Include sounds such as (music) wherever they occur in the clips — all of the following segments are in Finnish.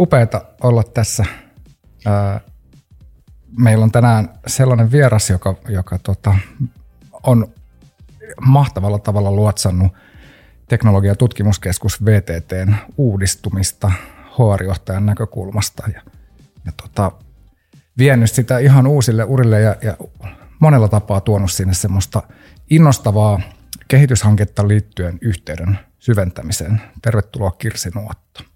Upeata olla tässä. Meillä on tänään sellainen vieras, joka, joka tota, on mahtavalla tavalla luotsannut teknologia- tutkimuskeskus VTTn uudistumista HR-johtajan näkökulmasta ja, ja tota, vienyt sitä ihan uusille urille ja, ja monella tapaa tuonut sinne semmoista innostavaa kehityshanketta liittyen yhteyden syventämiseen. Tervetuloa Kirsi Nuotto.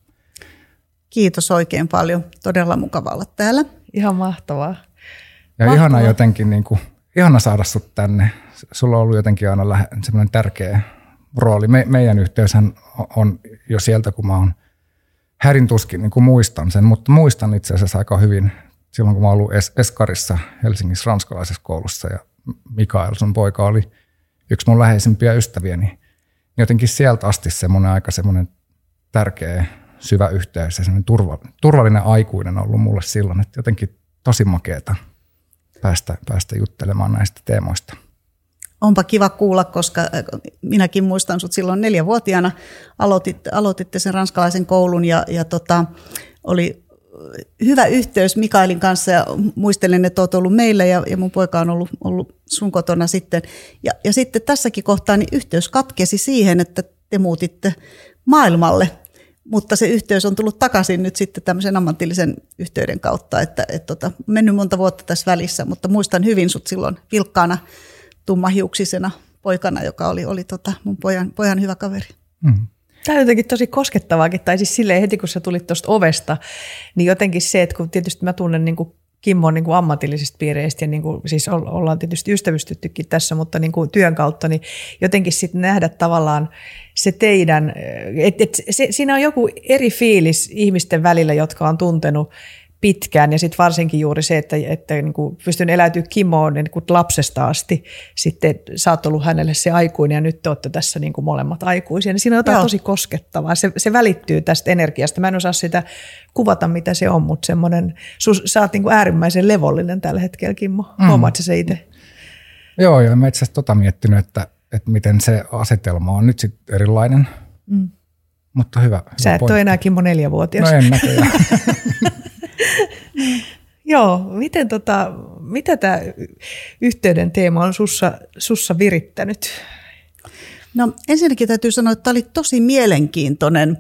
Kiitos oikein paljon. Todella mukava olla täällä. Ihan mahtavaa. Ja mahtavaa. ihana jotenkin, niin kuin, ihana saada sut tänne. Sulla on ollut jotenkin aina lähe, semmoinen tärkeä rooli. Me, meidän yhteyshän on jo sieltä, kun mä oon härin tuskin niin kuin muistan sen, mutta muistan itse asiassa aika hyvin silloin, kun mä oon ollut es- Eskarissa Helsingissä ranskalaisessa koulussa ja Mikael, sun poika, oli yksi mun läheisimpiä ystäviä, niin jotenkin sieltä asti semmoinen aika semmoinen tärkeä syvä yhteys ja semmoinen turva, turvallinen aikuinen on ollut mulle silloin, että jotenkin tosi makeeta päästä, päästä juttelemaan näistä teemoista. Onpa kiva kuulla, koska äh, minäkin muistan sut silloin neljävuotiaana. Aloitit, aloititte sen ranskalaisen koulun ja, ja tota, oli hyvä yhteys Mikaelin kanssa ja muistelen, että olet ollut meillä ja, ja mun poika on ollut, ollut sun kotona sitten. Ja, ja sitten tässäkin kohtaa niin yhteys katkesi siihen, että te muutitte maailmalle mutta se yhteys on tullut takaisin nyt sitten tämmöisen ammatillisen yhteyden kautta, että et tota, mennyt monta vuotta tässä välissä, mutta muistan hyvin sut silloin vilkkaana tummahiuksisena poikana, joka oli, oli tota mun pojan, pojan hyvä kaveri. Mm. Tämä on jotenkin tosi koskettavaakin, tai siis silleen heti kun sä tulit tuosta ovesta, niin jotenkin se, että kun tietysti mä tunnen niin kuin Kimmo niin kuin ammatillisista piireistä ja niin kuin, siis ollaan tietysti ystävystyttykin tässä, mutta niin kuin työn kautta, niin jotenkin sitten nähdä tavallaan se teidän, että et siinä on joku eri fiilis ihmisten välillä, jotka on tuntenut pitkään ja sitten varsinkin juuri se, että, että niin kuin pystyn eläytyä Kimoon niin kuin lapsesta asti. Sitten sä oot ollut hänelle se aikuinen ja nyt te olette tässä niin kuin molemmat aikuisia. Niin siinä on jotain Joo. tosi koskettavaa. Se, se välittyy tästä energiasta. Mä en osaa sitä kuvata, mitä se on, mutta semmoinen, sä oot niin kuin äärimmäisen levollinen tällä hetkellä, Kimmo. Mm. Huomaat se itse? Joo, ja mä itse asiassa tota miettinyt, että, että miten se asetelma on nyt sitten erilainen. Mm. Mutta hyvä. Sä hyvä et ole enää Kimmo neljävuotias. No en näköjään. (laughs) Joo, miten tota, mitä tämä yhteyden teema on sussa, sussa virittänyt? No ensinnäkin täytyy sanoa, että tämä oli tosi mielenkiintoinen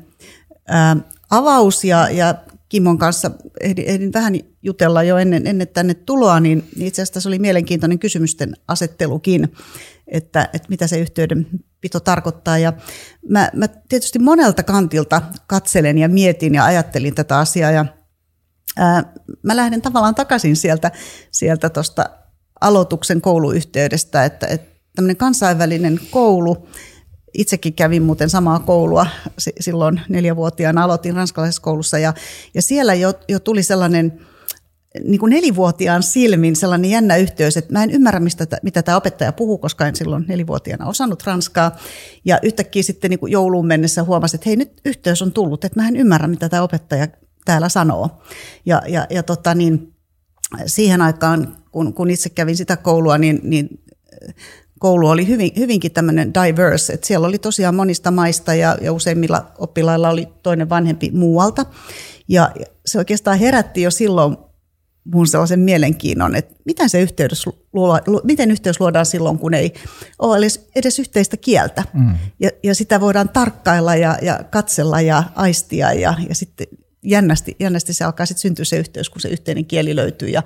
ää, avaus ja, ja Kimon kanssa ehdin, ehdin vähän jutella jo ennen, ennen tänne tuloa, niin, niin itse asiassa se oli mielenkiintoinen kysymysten asettelukin, että, että mitä se yhteydenpito tarkoittaa. Ja mä, mä tietysti monelta kantilta katselen ja mietin ja ajattelin tätä asiaa ja – ää, mä lähden tavallaan takaisin sieltä sieltä tuosta aloituksen kouluyhteydestä, että, että tämmöinen kansainvälinen koulu, itsekin kävin muuten samaa koulua silloin neljävuotiaana, aloitin ranskalaisessa koulussa ja, ja siellä jo, jo tuli sellainen niin kuin nelivuotiaan silmin sellainen jännä yhteys, että mä en ymmärrä, mistä, mitä tämä opettaja puhuu, koska en silloin nelivuotiaana osannut ranskaa. Ja yhtäkkiä sitten niin kuin jouluun mennessä huomasin, että hei nyt yhteys on tullut, että mä en ymmärrä, mitä tämä opettaja täällä sanoo. Ja, ja, ja tota niin, siihen aikaan, kun, kun itse kävin sitä koulua, niin, niin koulu oli hyvin, hyvinkin tämmöinen diverse, että siellä oli tosiaan monista maista ja, ja useimmilla oppilailla oli toinen vanhempi muualta. Ja se oikeastaan herätti jo silloin mun sellaisen mielenkiinnon, että miten, se yhteys, miten yhteys luodaan silloin, kun ei ole edes, edes yhteistä kieltä. Mm. Ja, ja sitä voidaan tarkkailla ja, ja katsella ja aistia ja, ja sitten jännästi, jännästi se alkaa sitten syntyä se yhteys, kun se yhteinen kieli löytyy. Ja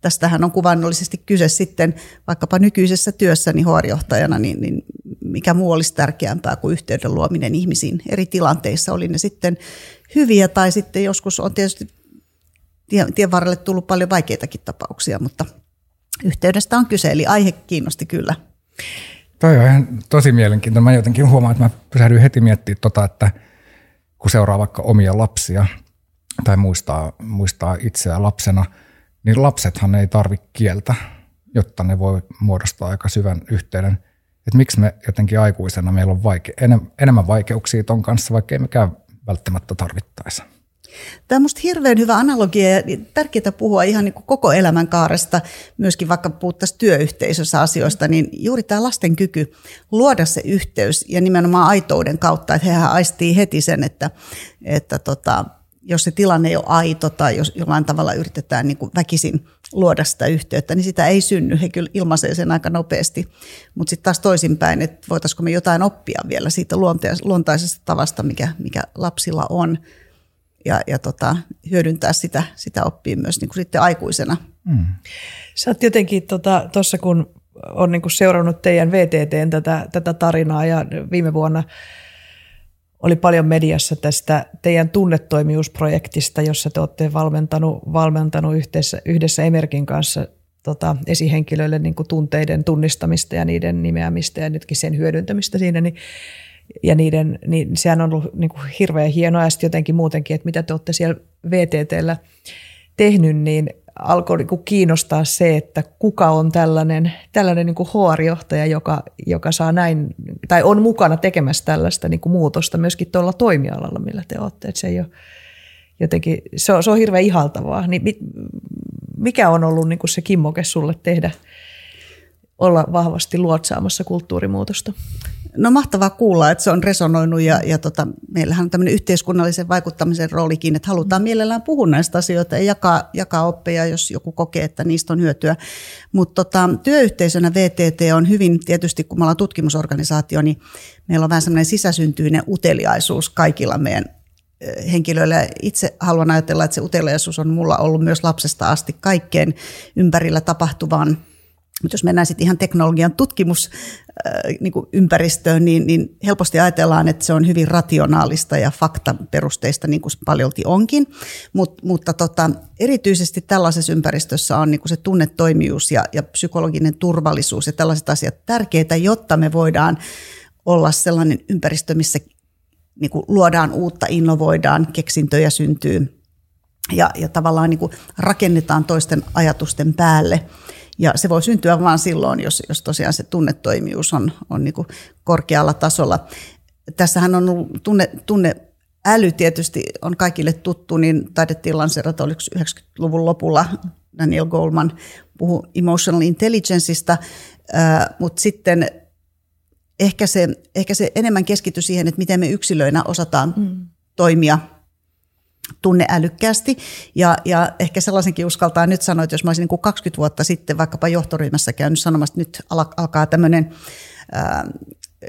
tästähän on kuvannollisesti kyse sitten vaikkapa nykyisessä työssäni HR-johtajana, niin, niin mikä muu olisi tärkeämpää kuin yhteyden luominen ihmisiin eri tilanteissa, oli ne sitten hyviä tai sitten joskus on tietysti tien varrelle tullut paljon vaikeitakin tapauksia, mutta yhteydestä on kyse, eli aihe kiinnosti kyllä. Toi on ihan tosi mielenkiintoinen. Mä jotenkin huomaan, että mä pysähdyin heti miettimään tota, että kun seuraa vaikka omia lapsia, tai muistaa, muistaa itseä lapsena, niin lapsethan ei tarvitse kieltä, jotta ne voi muodostaa aika syvän yhteyden. Että miksi me jotenkin aikuisena meillä on vaike- enemmän vaikeuksia ton kanssa, vaikka ei mekään välttämättä tarvittaisi. Tämä on minusta hirveän hyvä analogia ja tärkeää puhua ihan niin kuin koko elämän kaaresta, myöskin vaikka puhuttaisiin työyhteisössä asioista, niin juuri tämä lasten kyky luoda se yhteys ja nimenomaan aitouden kautta, että hehän aistii heti sen, että, että tota, jos se tilanne ei ole aito tai jos jollain tavalla yritetään niin kuin väkisin luoda sitä yhteyttä, niin sitä ei synny. He kyllä ilmaisee sen aika nopeasti. Mutta sitten taas toisinpäin, että voitaisiko me jotain oppia vielä siitä luontaisesta tavasta, mikä, mikä lapsilla on, ja, ja tota, hyödyntää sitä, sitä oppia myös niin kuin sitten aikuisena. Mm. Sä oot jotenkin tuossa, tota, kun on niin kuin seurannut teidän VTTn tätä, tätä tarinaa ja viime vuonna – oli paljon mediassa tästä teidän tunnetoimiusprojektista, jossa te olette valmentanut, valmentanut yhdessä, yhdessä Emerkin kanssa tota, esihenkilöille niin kuin tunteiden tunnistamista ja niiden nimeämistä ja nytkin sen hyödyntämistä siinä, niin, ja niiden, niin sehän on ollut niin kuin hirveän hienoa. Ja jotenkin muutenkin, että mitä te olette siellä VTTllä tehnyt, niin alkoi niin kuin kiinnostaa se, että kuka on tällainen, tällainen niin kuin HR-johtaja, joka, joka saa näin, tai on mukana tekemässä tällaista niin kuin muutosta myöskin tuolla toimialalla, millä te olette. Että se, ei ole jotenkin, se, on, se on hirveän ihaltavaa. Niin mikä on ollut niin kuin se kimmoke sulle tehdä, olla vahvasti luotsaamassa kulttuurimuutosta? No mahtavaa kuulla, että se on resonoinut ja, ja tota, meillähän on tämmöinen yhteiskunnallisen vaikuttamisen roolikin, että halutaan mielellään puhua näistä asioista ja jakaa, jakaa oppeja, jos joku kokee, että niistä on hyötyä. Mutta tota, työyhteisönä VTT on hyvin, tietysti kun me ollaan tutkimusorganisaatio, niin meillä on vähän semmoinen sisäsyntyinen uteliaisuus kaikilla meidän henkilöillä. Itse haluan ajatella, että se uteliaisuus on mulla ollut myös lapsesta asti kaikkeen ympärillä tapahtuvaan mutta jos mennään sitten ihan teknologian tutkimusympäristöön, äh, niin, niin helposti ajatellaan, että se on hyvin rationaalista ja faktaperusteista, niin kuin se paljolti onkin. Mut, mutta tota, erityisesti tällaisessa ympäristössä on niin kuin se tunnetoimijuus ja, ja psykologinen turvallisuus ja tällaiset asiat tärkeitä, jotta me voidaan olla sellainen ympäristö, missä niin kuin luodaan uutta, innovoidaan, keksintöjä syntyy ja, ja tavallaan niin kuin rakennetaan toisten ajatusten päälle – ja se voi syntyä vain silloin, jos, jos tosiaan se tunnetoimijuus on, on niin kuin korkealla tasolla. Tässähän on ollut tunne, tunne äly tietysti on kaikille tuttu, niin taidettiin lanseerata, oliko 90-luvun lopulla Daniel Goldman puhui emotional intelligenceista, mutta sitten ehkä se, ehkä se enemmän keskittyy siihen, että miten me yksilöinä osataan mm. toimia tunneälykkäästi. Ja, ja ehkä sellaisenkin uskaltaa nyt sanoa, että jos mä olisin niin kuin 20 vuotta sitten vaikkapa johtoryhmässä käynyt sanomassa, että nyt alkaa tämmöinen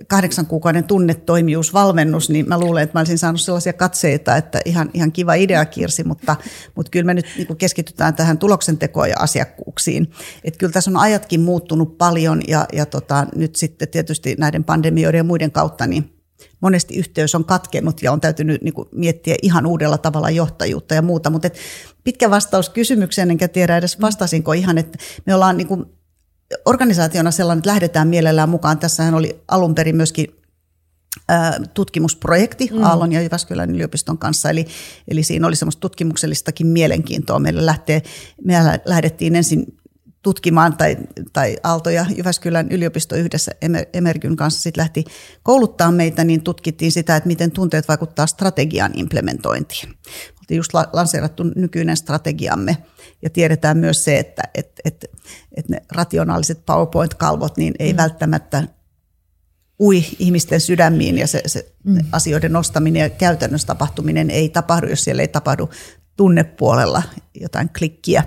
kahdeksan kuukauden tunnetoimijuusvalmennus, niin mä luulen, että mä olisin saanut sellaisia katseita, että ihan, ihan kiva idea Kirsi, mutta, mutta kyllä me nyt niin keskitytään tähän tuloksentekoon ja asiakkuuksiin. Että kyllä tässä on ajatkin muuttunut paljon ja, ja tota, nyt sitten tietysti näiden pandemioiden ja muiden kautta, niin monesti yhteys on katkennut ja on täytynyt niin kuin miettiä ihan uudella tavalla johtajuutta ja muuta. Mutta pitkä vastaus kysymykseen, enkä tiedä edes vastasinko ihan, että me ollaan niin kuin organisaationa sellainen, että lähdetään mielellään mukaan. Tässähän oli alun perin myöskin tutkimusprojekti mm. Aallon ja Jyväskylän yliopiston kanssa, eli, eli siinä oli semmoista tutkimuksellistakin mielenkiintoa. Meillä lähtee, me lähdettiin ensin tutkimaan tai, tai Aalto ja Jyväskylän yliopisto yhdessä Emergyn kanssa sitten lähti kouluttaa meitä, niin tutkittiin sitä, että miten tunteet vaikuttaa strategian implementointiin. Oltiin just lanseerattu nykyinen strategiamme ja tiedetään myös se, että et, et, et ne rationaaliset PowerPoint-kalvot niin ei mm. välttämättä ui ihmisten sydämiin ja se, se mm. asioiden nostaminen ja käytännössä tapahtuminen ei tapahdu, jos siellä ei tapahdu tunnepuolella jotain klikkiä.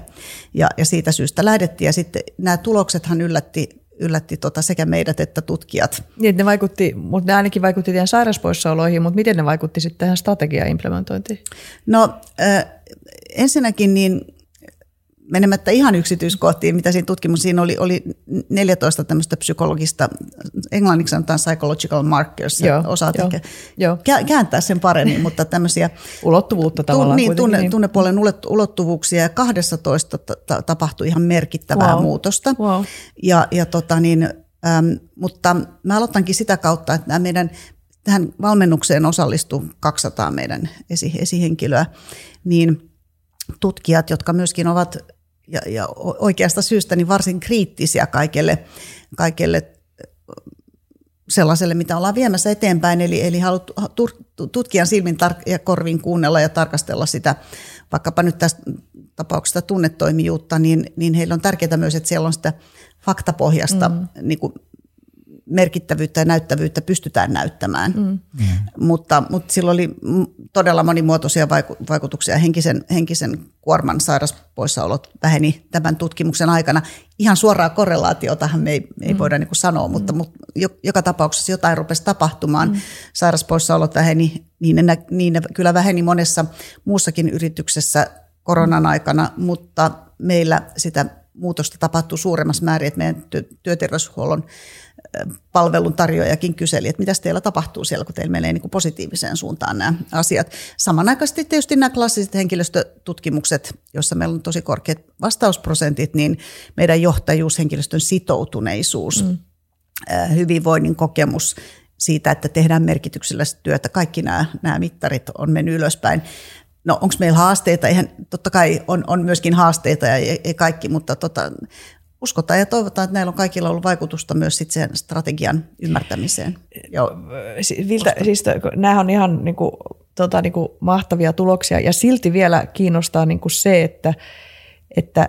Ja, ja siitä syystä lähdettiin. Ja sitten nämä tuloksethan yllätti, yllätti tota sekä meidät että tutkijat. Niin, ne vaikutti, mutta ne ainakin vaikutti teidän sairauspoissaoloihin, mutta miten ne vaikutti sitten tähän strategia-implementointiin? No äh, ensinnäkin niin menemättä ihan yksityiskohtiin, mitä siinä tutkimus, siinä oli, oli 14 tämmöistä psykologista, englanniksi sanotaan psychological markers, joo, osaat joo, ehkä joo. kääntää sen paremmin, mutta tämmöisiä (laughs) ulottuvuutta tavallaan. Niin, tunne, niin, tunnepuolen ulottuvuuksia ja 12 tapahtui ihan merkittävää wow. muutosta. Wow. Ja, ja tota niin, äm, mutta mä aloitankin sitä kautta, että nämä meidän tähän valmennukseen osallistui 200 meidän esi, esihenkilöä, niin tutkijat, jotka myöskin ovat ja, ja oikeasta syystä niin varsin kriittisiä kaikelle, kaikelle sellaiselle, mitä ollaan viemässä eteenpäin. Eli, eli haluat tutkijan silmin tar- ja korvin kuunnella ja tarkastella sitä, vaikkapa nyt tästä tapauksesta tunnetoimijuutta, niin, niin heillä on tärkeää myös, että siellä on sitä faktapohjasta mm. niin kuin merkittävyyttä ja näyttävyyttä pystytään näyttämään. Mm. Mm. Mutta, mutta sillä oli todella monimuotoisia vaikutuksia. Henkisen, henkisen kuorman sairauspoissaolot väheni tämän tutkimuksen aikana. Ihan suoraa korrelaatiotahan me ei, me ei mm. voida niin kuin sanoa, mutta, mm. mutta joka tapauksessa jotain rupesi tapahtumaan. Mm. Sairauspoissaolot väheni, niin ne, niin ne kyllä väheni monessa muussakin yrityksessä koronan aikana, mutta meillä sitä muutosta tapahtuu suuremmassa määrin, että meidän työterveyshuollon palvelun tarjoajakin kyseli, että mitä teillä tapahtuu siellä, kun teillä menee niin positiiviseen suuntaan nämä asiat. Samanaikaisesti tietysti nämä klassiset henkilöstötutkimukset, joissa meillä on tosi korkeat vastausprosentit, niin meidän johtajuus, henkilöstön sitoutuneisuus, mm. hyvinvoinnin kokemus siitä, että tehdään merkityksellistä työtä, kaikki nämä, nämä mittarit on mennyt ylöspäin. No onko meillä haasteita? Eihän, totta kai on, on myöskin haasteita ja ei, ei kaikki, mutta tota, uskotaan ja toivotaan, että näillä on kaikilla ollut vaikutusta myös sit sen strategian ymmärtämiseen. Joo. Viltä, siis, nämä on ihan niin kuin, tota, niin kuin mahtavia tuloksia ja silti vielä kiinnostaa niin kuin se, että, että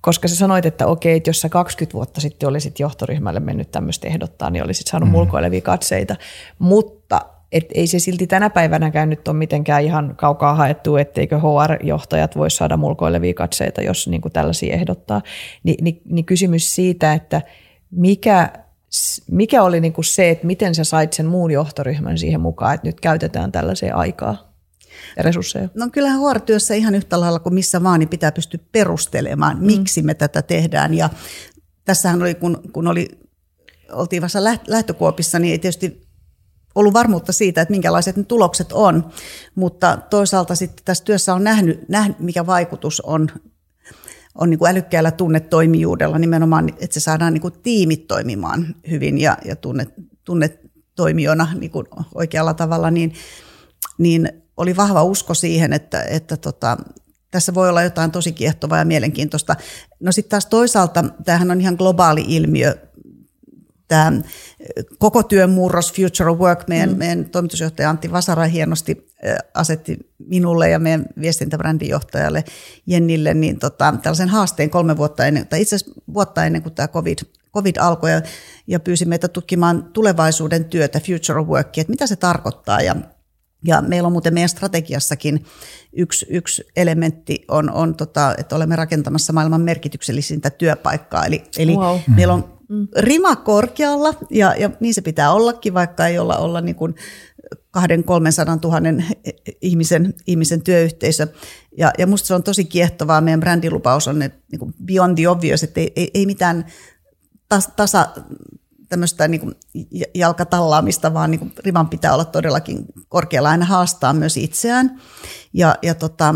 koska sä sanoit, että okei, että jos sä 20 vuotta sitten olisit johtoryhmälle mennyt tämmöistä ehdottaa, niin olisit saanut mm. mulkoilevia katseita, mutta et ei se silti tänä päivänäkään nyt ole mitenkään ihan kaukaa haettu, etteikö HR-johtajat voisi saada mulkoilevia katseita, jos niin kuin tällaisia ehdottaa. Ni, niin, niin kysymys siitä, että mikä, mikä oli niin kuin se, että miten sä sait sen muun johtoryhmän siihen mukaan, että nyt käytetään tällaisia aikaa ja resursseja? No kyllähän HR-työssä ihan yhtä lailla kuin missä vaan, niin pitää pystyä perustelemaan, mm. miksi me tätä tehdään. Ja tässähän oli, kun, kun oli, oltiin vasta lähtökuopissa, niin ei tietysti ollut varmuutta siitä, että minkälaiset ne tulokset on, mutta toisaalta sitten tässä työssä on nähnyt, nähnyt mikä vaikutus on, on niin kuin älykkäällä tunnetoimijuudella nimenomaan, että se saadaan niin kuin tiimit toimimaan hyvin ja, ja tunne, tunnetoimijona niin kuin oikealla tavalla, niin, niin oli vahva usko siihen, että, että tota, tässä voi olla jotain tosi kiehtovaa ja mielenkiintoista. No sitten taas toisaalta, tämähän on ihan globaali ilmiö, tämä koko työn murros, Future of Work, meidän, mm. meidän toimitusjohtaja Antti Vasara hienosti asetti minulle ja meidän viestintäbrändijohtajalle Jennille niin tota, tällaisen haasteen kolme vuotta ennen, tai itse asiassa vuotta ennen kuin tämä COVID, COVID alkoi ja, ja pyysi meitä tutkimaan tulevaisuuden työtä, Future of Work, että mitä se tarkoittaa ja ja meillä on muuten meidän strategiassakin yksi, yksi elementti on, on tota, että olemme rakentamassa maailman merkityksellisintä työpaikkaa. Eli, eli wow. meillä on. Rima korkealla, ja, ja niin se pitää ollakin, vaikka ei olla, olla niin kuin kahden 300 000 ihmisen, ihmisen työyhteisö. Ja, ja musta se on tosi kiehtovaa. Meidän brändilupaus on että niin kuin beyond the obvious, että ei, ei, ei mitään tas, tasa tämmöistä niin kuin jalkatallaamista, vaan niin kuin riman pitää olla todellakin korkealla aina haastaa myös itseään. Ja, ja tota,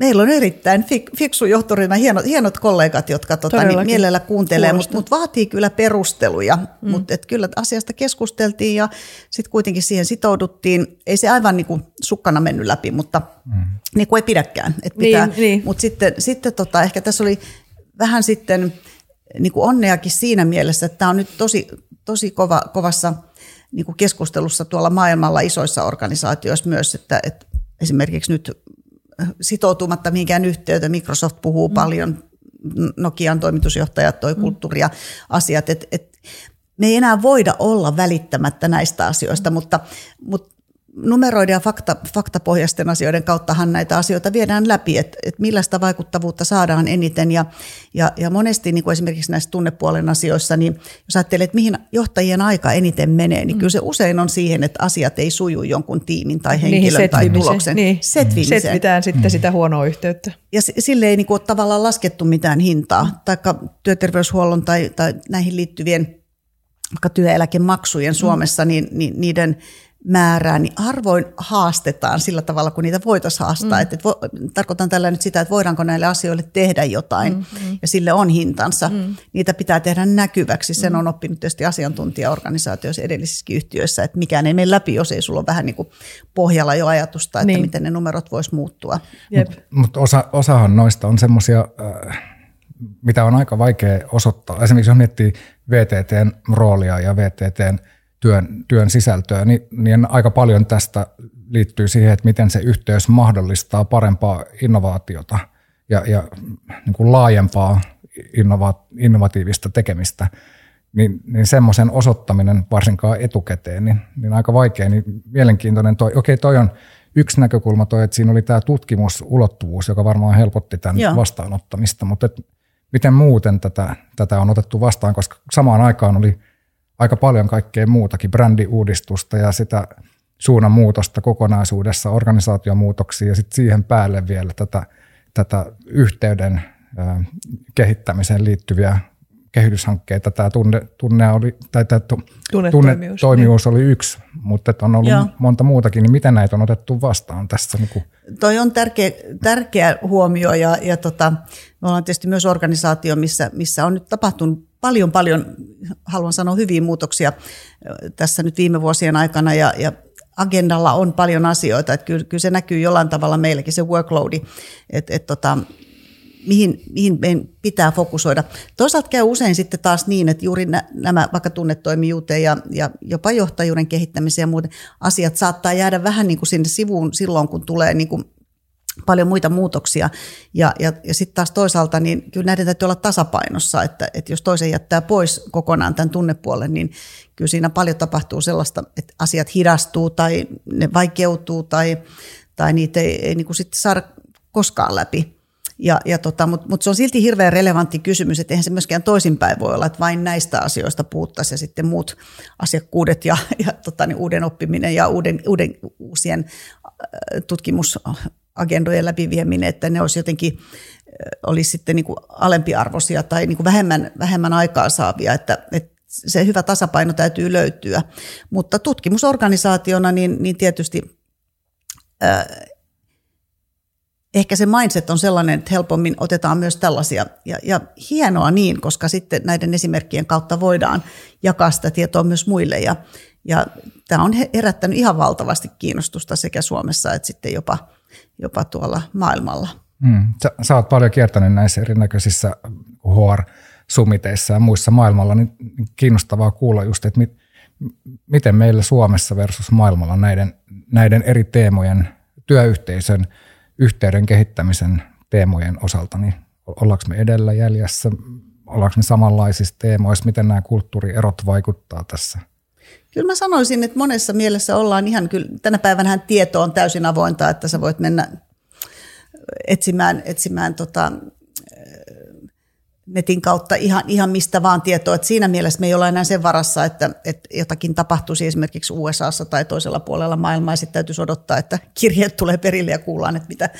Meillä on erittäin fiksu johtoryhmä, hienot, hienot kollegat, jotka tota, niin mielellä kuuntelee, mutta mut vaatii kyllä perusteluja. Mm. Mutta kyllä asiasta keskusteltiin ja sitten kuitenkin siihen sitouduttiin. Ei se aivan niin kuin sukkana mennyt läpi, mutta mm. niin kuin ei pidäkään. Et pitää, niin, niin. Mutta sitten, sitten tota, ehkä tässä oli vähän sitten niin kuin onneakin siinä mielessä, että tämä on nyt tosi, tosi kova, kovassa niin kuin keskustelussa tuolla maailmalla isoissa organisaatioissa myös, että, että esimerkiksi nyt sitoutumatta mihinkään yhteyteen. Microsoft puhuu mm. paljon, Nokian toimitusjohtajat toi mm. kulttuuria asiat, että et, me ei enää voida olla välittämättä näistä asioista, mutta, mutta numeroiden ja fakta, faktapohjaisten asioiden kauttahan näitä asioita viedään läpi, että, että millaista vaikuttavuutta saadaan eniten. Ja, ja, ja monesti niin kuin esimerkiksi näissä tunnepuolen asioissa, niin jos ajattelee, että mihin johtajien aika eniten menee, niin mm. kyllä se usein on siihen, että asiat ei suju jonkun tiimin tai niin, henkilön niin, tai tuloksen. Niin, setvimiseen. Setvitään sitten mm. sitä huonoa yhteyttä. Ja sille ei niin kuin ole tavallaan laskettu mitään hintaa, taikka työterveyshuollon tai, tai näihin liittyvien vaikka työeläkemaksujen Suomessa, mm. niin, niin niiden määrää, niin harvoin haastetaan sillä tavalla, kun niitä voitaisiin haastaa. Mm. Et, et vo, tarkoitan tällä nyt sitä, että voidaanko näille asioille tehdä jotain, mm, mm. ja sille on hintansa. Mm. Niitä pitää tehdä näkyväksi. Sen mm. on oppinut tietysti asiantuntijaorganisaatioissa edellisissäkin yhtiöissä, että mikään ei mene läpi, jos ei sulla ole vähän niin kuin pohjalla jo ajatusta, että niin. miten ne numerot vois muuttua. Mutta mut osa, osahan noista on semmoisia... Äh, mitä on aika vaikea osoittaa. Esimerkiksi jos miettii VTTn roolia ja VTTn työn, työn sisältöä, niin, niin aika paljon tästä liittyy siihen, että miten se yhteys mahdollistaa parempaa innovaatiota ja, ja niin kuin laajempaa innova, innovatiivista tekemistä. niin, niin semmoisen osoittaminen varsinkaan etukäteen, niin, niin aika vaikea, niin mielenkiintoinen toi, okei toi on yksi näkökulma toi, että siinä oli tämä tutkimusulottuvuus, joka varmaan helpotti tämän Joo. vastaanottamista, mutta et miten muuten tätä, tätä on otettu vastaan, koska samaan aikaan oli aika paljon kaikkea muutakin, brändiuudistusta ja sitä suunnanmuutosta kokonaisuudessa, organisaatiomuutoksia ja sitten siihen päälle vielä tätä, tätä yhteyden kehittämiseen liittyviä kehityshankkeita. Tämä tunne, tunne oli, tai tämä tunnetoimijuus, tunnetoimijuus niin. oli yksi, mutta on ollut Joo. monta muutakin, niin miten näitä on otettu vastaan tässä? Niin kuin? Toi on tärkeä, tärkeä huomio ja, ja tota, me ollaan tietysti myös organisaatio, missä, missä on nyt tapahtunut paljon, paljon, haluan sanoa hyviä muutoksia tässä nyt viime vuosien aikana ja, ja agendalla on paljon asioita, että kyllä, kyllä se näkyy jollain tavalla meilläkin se workloadi, että et tota, mihin, mihin meidän pitää fokusoida. Toisaalta käy usein sitten taas niin, että juuri nämä vaikka tunnetoimijuuteen ja, ja jopa johtajuuden kehittämiseen ja muuten asiat saattaa jäädä vähän niin kuin sinne sivuun silloin, kun tulee niin kuin paljon muita muutoksia. Ja, ja, ja sitten taas toisaalta, niin kyllä näiden täytyy olla tasapainossa, että, että jos toisen jättää pois kokonaan tämän tunnepuolen, niin kyllä siinä paljon tapahtuu sellaista, että asiat hidastuu tai ne vaikeutuu tai, tai niitä ei, ei niin kuin sitten saada koskaan läpi. Ja, ja tota, Mutta mut se on silti hirveän relevantti kysymys, että eihän se myöskään toisinpäin voi olla, että vain näistä asioista puhuttaisiin ja sitten muut asiakkuudet ja, (laughs) ja tota, niin uuden oppiminen ja uuden, uuden, uusien tutkimusagendojen läpivieminen, että ne olisi jotenkin olisi sitten niin kuin alempiarvoisia tai niin kuin vähemmän, vähemmän aikaa saavia, että, että se hyvä tasapaino täytyy löytyä. Mutta tutkimusorganisaationa niin, niin tietysti ehkä se mindset on sellainen, että helpommin otetaan myös tällaisia. Ja, ja hienoa niin, koska sitten näiden esimerkkien kautta voidaan jakaa sitä tietoa myös muille. Ja, ja tämä on herättänyt ihan valtavasti kiinnostusta sekä Suomessa että sitten jopa, jopa tuolla maailmalla. Hmm. Sä, sä oot paljon kiertänyt näissä erinäköisissä HR-sumiteissa ja muissa maailmalla, niin kiinnostavaa kuulla just, että mit, miten meillä Suomessa versus maailmalla näiden, näiden eri teemojen työyhteisön – yhteyden kehittämisen teemojen osalta, niin ollaanko me edellä jäljessä, ollaanko me samanlaisissa teemoissa, miten nämä kulttuurierot vaikuttaa tässä? Kyllä mä sanoisin, että monessa mielessä ollaan ihan, kyllä tänä päivänä tieto on täysin avointa, että sä voit mennä etsimään, etsimään tota, netin kautta ihan, ihan mistä vaan tietoa. Että siinä mielessä me ei olla enää sen varassa, että, että jotakin tapahtuisi esimerkiksi USAssa tai toisella puolella maailmaa ja sitten täytyisi odottaa, että kirjeet tulee perille ja kuullaan, että mitä,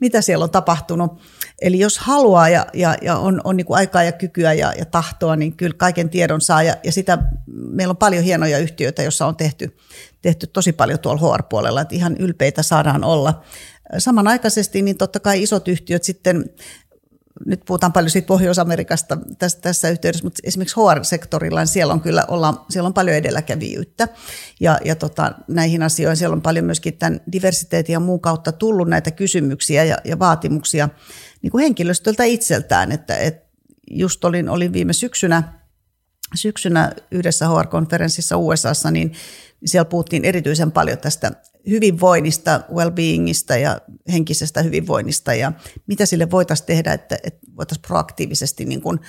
mitä siellä on tapahtunut. Eli jos haluaa ja, ja, ja on, on niin kuin aikaa ja kykyä ja, ja tahtoa, niin kyllä kaiken tiedon saa. Ja, ja sitä, meillä on paljon hienoja yhtiöitä, joissa on tehty, tehty tosi paljon tuolla HR-puolella, että ihan ylpeitä saadaan olla. Samanaikaisesti niin totta kai isot yhtiöt sitten nyt puhutaan paljon siitä Pohjois-Amerikasta tässä, tässä yhteydessä, mutta esimerkiksi HR-sektorilla niin siellä on kyllä olla, siellä on paljon edelläkävijyyttä. Ja, ja tota, näihin asioihin siellä on paljon myöskin tämän diversiteetin ja muun kautta tullut näitä kysymyksiä ja, ja vaatimuksia niin kuin henkilöstöltä itseltään. Että, et just olin, olin viime syksynä, syksynä yhdessä HR-konferenssissa USAssa, niin siellä puhuttiin erityisen paljon tästä hyvinvoinnista, well-beingista ja henkisestä hyvinvoinnista. Ja mitä sille voitaisiin tehdä, että, että voitaisiin proaktiivisesti niin kuin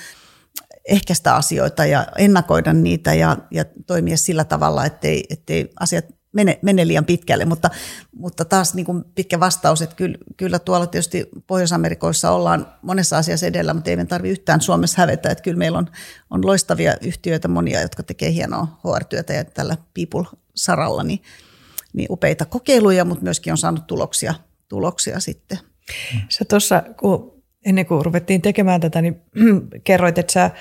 ehkäistä asioita ja ennakoida niitä ja, ja toimia sillä tavalla, ettei, ettei asiat mene, mene liian pitkälle, mutta, mutta taas niin kuin pitkä vastaus, että kyllä, kyllä tuolla tietysti Pohjois-Amerikoissa ollaan monessa asiassa edellä, mutta ei me tarvitse yhtään Suomessa hävetä, että kyllä meillä on, on loistavia yhtiöitä monia, jotka tekee hienoa HR-työtä ja tällä People-saralla, niin niin upeita kokeiluja, mutta myöskin on saanut tuloksia, tuloksia sitten. Sä tuossa, kun ennen kuin ruvettiin tekemään tätä, niin (clears throat) kerroit, että sä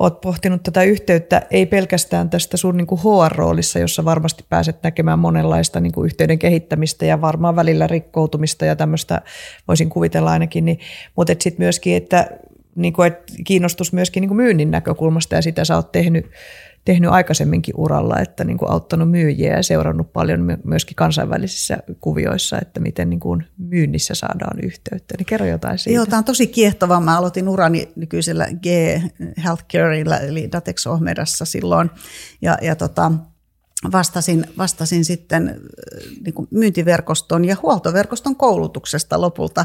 oot pohtinut tätä yhteyttä ei pelkästään tästä sun niin HR-roolissa, jossa varmasti pääset näkemään monenlaista niin kuin yhteyden kehittämistä ja varmaan välillä rikkoutumista ja tämmöistä voisin kuvitella ainakin, niin, mutta sitten myöskin, että, niin kuin, että kiinnostus myöskin niin kuin myynnin näkökulmasta ja sitä sä oot tehnyt tehnyt aikaisemminkin uralla, että niin kuin auttanut myyjiä ja seurannut paljon myöskin kansainvälisissä kuvioissa, että miten niin kuin myynnissä saadaan yhteyttä. Niin kerro jotain siitä. Joo, tämä on tosi kiehtovaa. Mä aloitin urani nykyisellä G Healthcareilla, eli Datex Ohmedassa silloin. Ja, ja tota, vastasin, vastasin sitten niin kuin myyntiverkoston ja huoltoverkoston koulutuksesta lopulta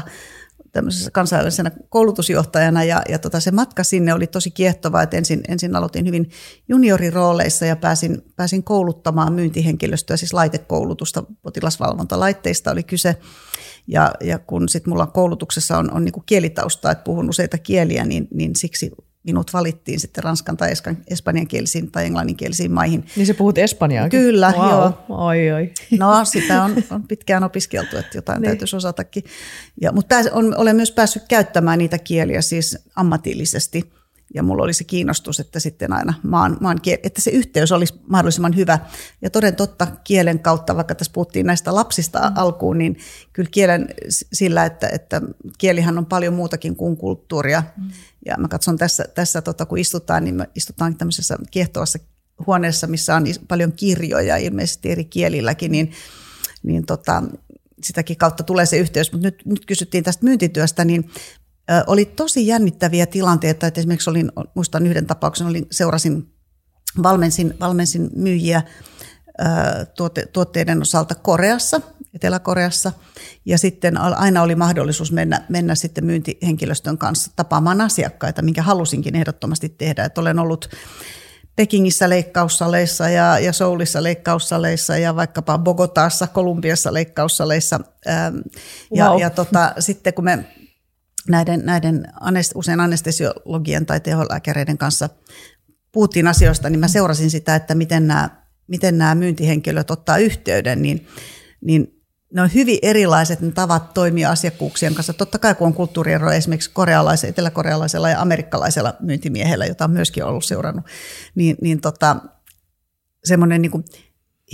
tämmöisessä kansainvälisenä koulutusjohtajana ja, ja tota, se matka sinne oli tosi kiehtova, että ensin, ensin aloitin hyvin juniorirooleissa ja pääsin, pääsin kouluttamaan myyntihenkilöstöä, siis laitekoulutusta, potilasvalvontalaitteista oli kyse. Ja, ja kun sitten mulla koulutuksessa on, on niin kielitausta, että puhun useita kieliä, niin, niin siksi minut valittiin sitten ranskan tai espanjankielisiin tai englanninkielisiin maihin. Niin se puhut espanjaa? Kyllä, wow. joo. Oi, oi. No sitä on, on pitkään opiskeltu, että jotain niin. täytyisi osatakin. Ja, mutta on, olen myös päässyt käyttämään niitä kieliä siis ammatillisesti – ja mulla oli se kiinnostus, että sitten aina maan, maan kiel, että se yhteys olisi mahdollisimman hyvä. Ja toden totta kielen kautta, vaikka tässä puhuttiin näistä lapsista mm. alkuun, niin kyllä kielen sillä, että, että kielihän on paljon muutakin kuin kulttuuria. Mm. Ja mä katson tässä, tässä tota, kun istutaan, niin me istutaan tämmöisessä kiehtovassa huoneessa, missä on paljon kirjoja ilmeisesti eri kielilläkin, niin, niin tota, sitäkin kautta tulee se yhteys. Mutta nyt, nyt kysyttiin tästä myyntityöstä, niin oli tosi jännittäviä tilanteita, että esimerkiksi olin, muistan yhden tapauksen, olin, seurasin, valmensin, valmensin myyjiä tuote, tuotteiden osalta Koreassa, Etelä-Koreassa, ja sitten aina oli mahdollisuus mennä, mennä sitten myyntihenkilöstön kanssa tapaamaan asiakkaita, minkä halusinkin ehdottomasti tehdä. Että olen ollut Pekingissä leikkaussaleissa ja, ja Soulissa leikkaussaleissa ja vaikkapa Bogotaassa, Kolumbiassa leikkaussaleissa. Ähm, ja, wow. ja tota, sitten kun me näiden, näiden usein anestesiologien tai teholääkäreiden kanssa puhuttiin asioista, niin mä seurasin sitä, että miten nämä, miten nämä myyntihenkilöt ottaa yhteyden, niin, niin ne on hyvin erilaiset ne tavat toimia asiakkuuksien kanssa. Totta kai kun on kulttuuriero esimerkiksi korealaisella, eteläkorealaisella ja amerikkalaisella myyntimiehellä, jota on myöskin ollut seurannut, niin, niin tota, semmoinen niin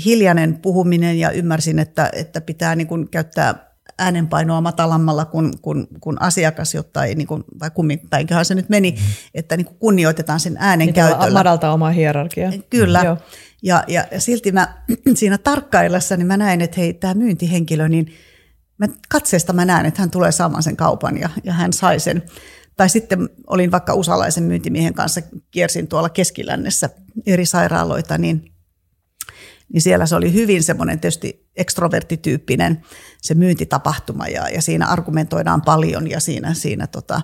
hiljainen puhuminen ja ymmärsin, että, että pitää niin kuin käyttää äänenpainoa matalammalla kuin, kuin, kuin asiakas, jotta ei, niin kuin, vai kumminpäinköhän se nyt meni, mm. että niin kuin kunnioitetaan sen äänen Niitä käytöllä. Madaltaa omaa hierarkiaa. Kyllä. Mm, ja, ja, ja silti mä (clears throat) siinä tarkkaillessa niin mä näin, että hei, tämä myyntihenkilö, niin mä, katseesta mä näen, että hän tulee saamaan sen kaupan ja, ja hän sai sen. Tai sitten olin vaikka usalaisen myyntimiehen kanssa, kiersin tuolla keskilännessä eri sairaaloita, niin – niin siellä se oli hyvin semmoinen tietysti ekstrovertityyppinen se myyntitapahtuma ja, ja siinä argumentoidaan paljon ja siinä, siinä tota,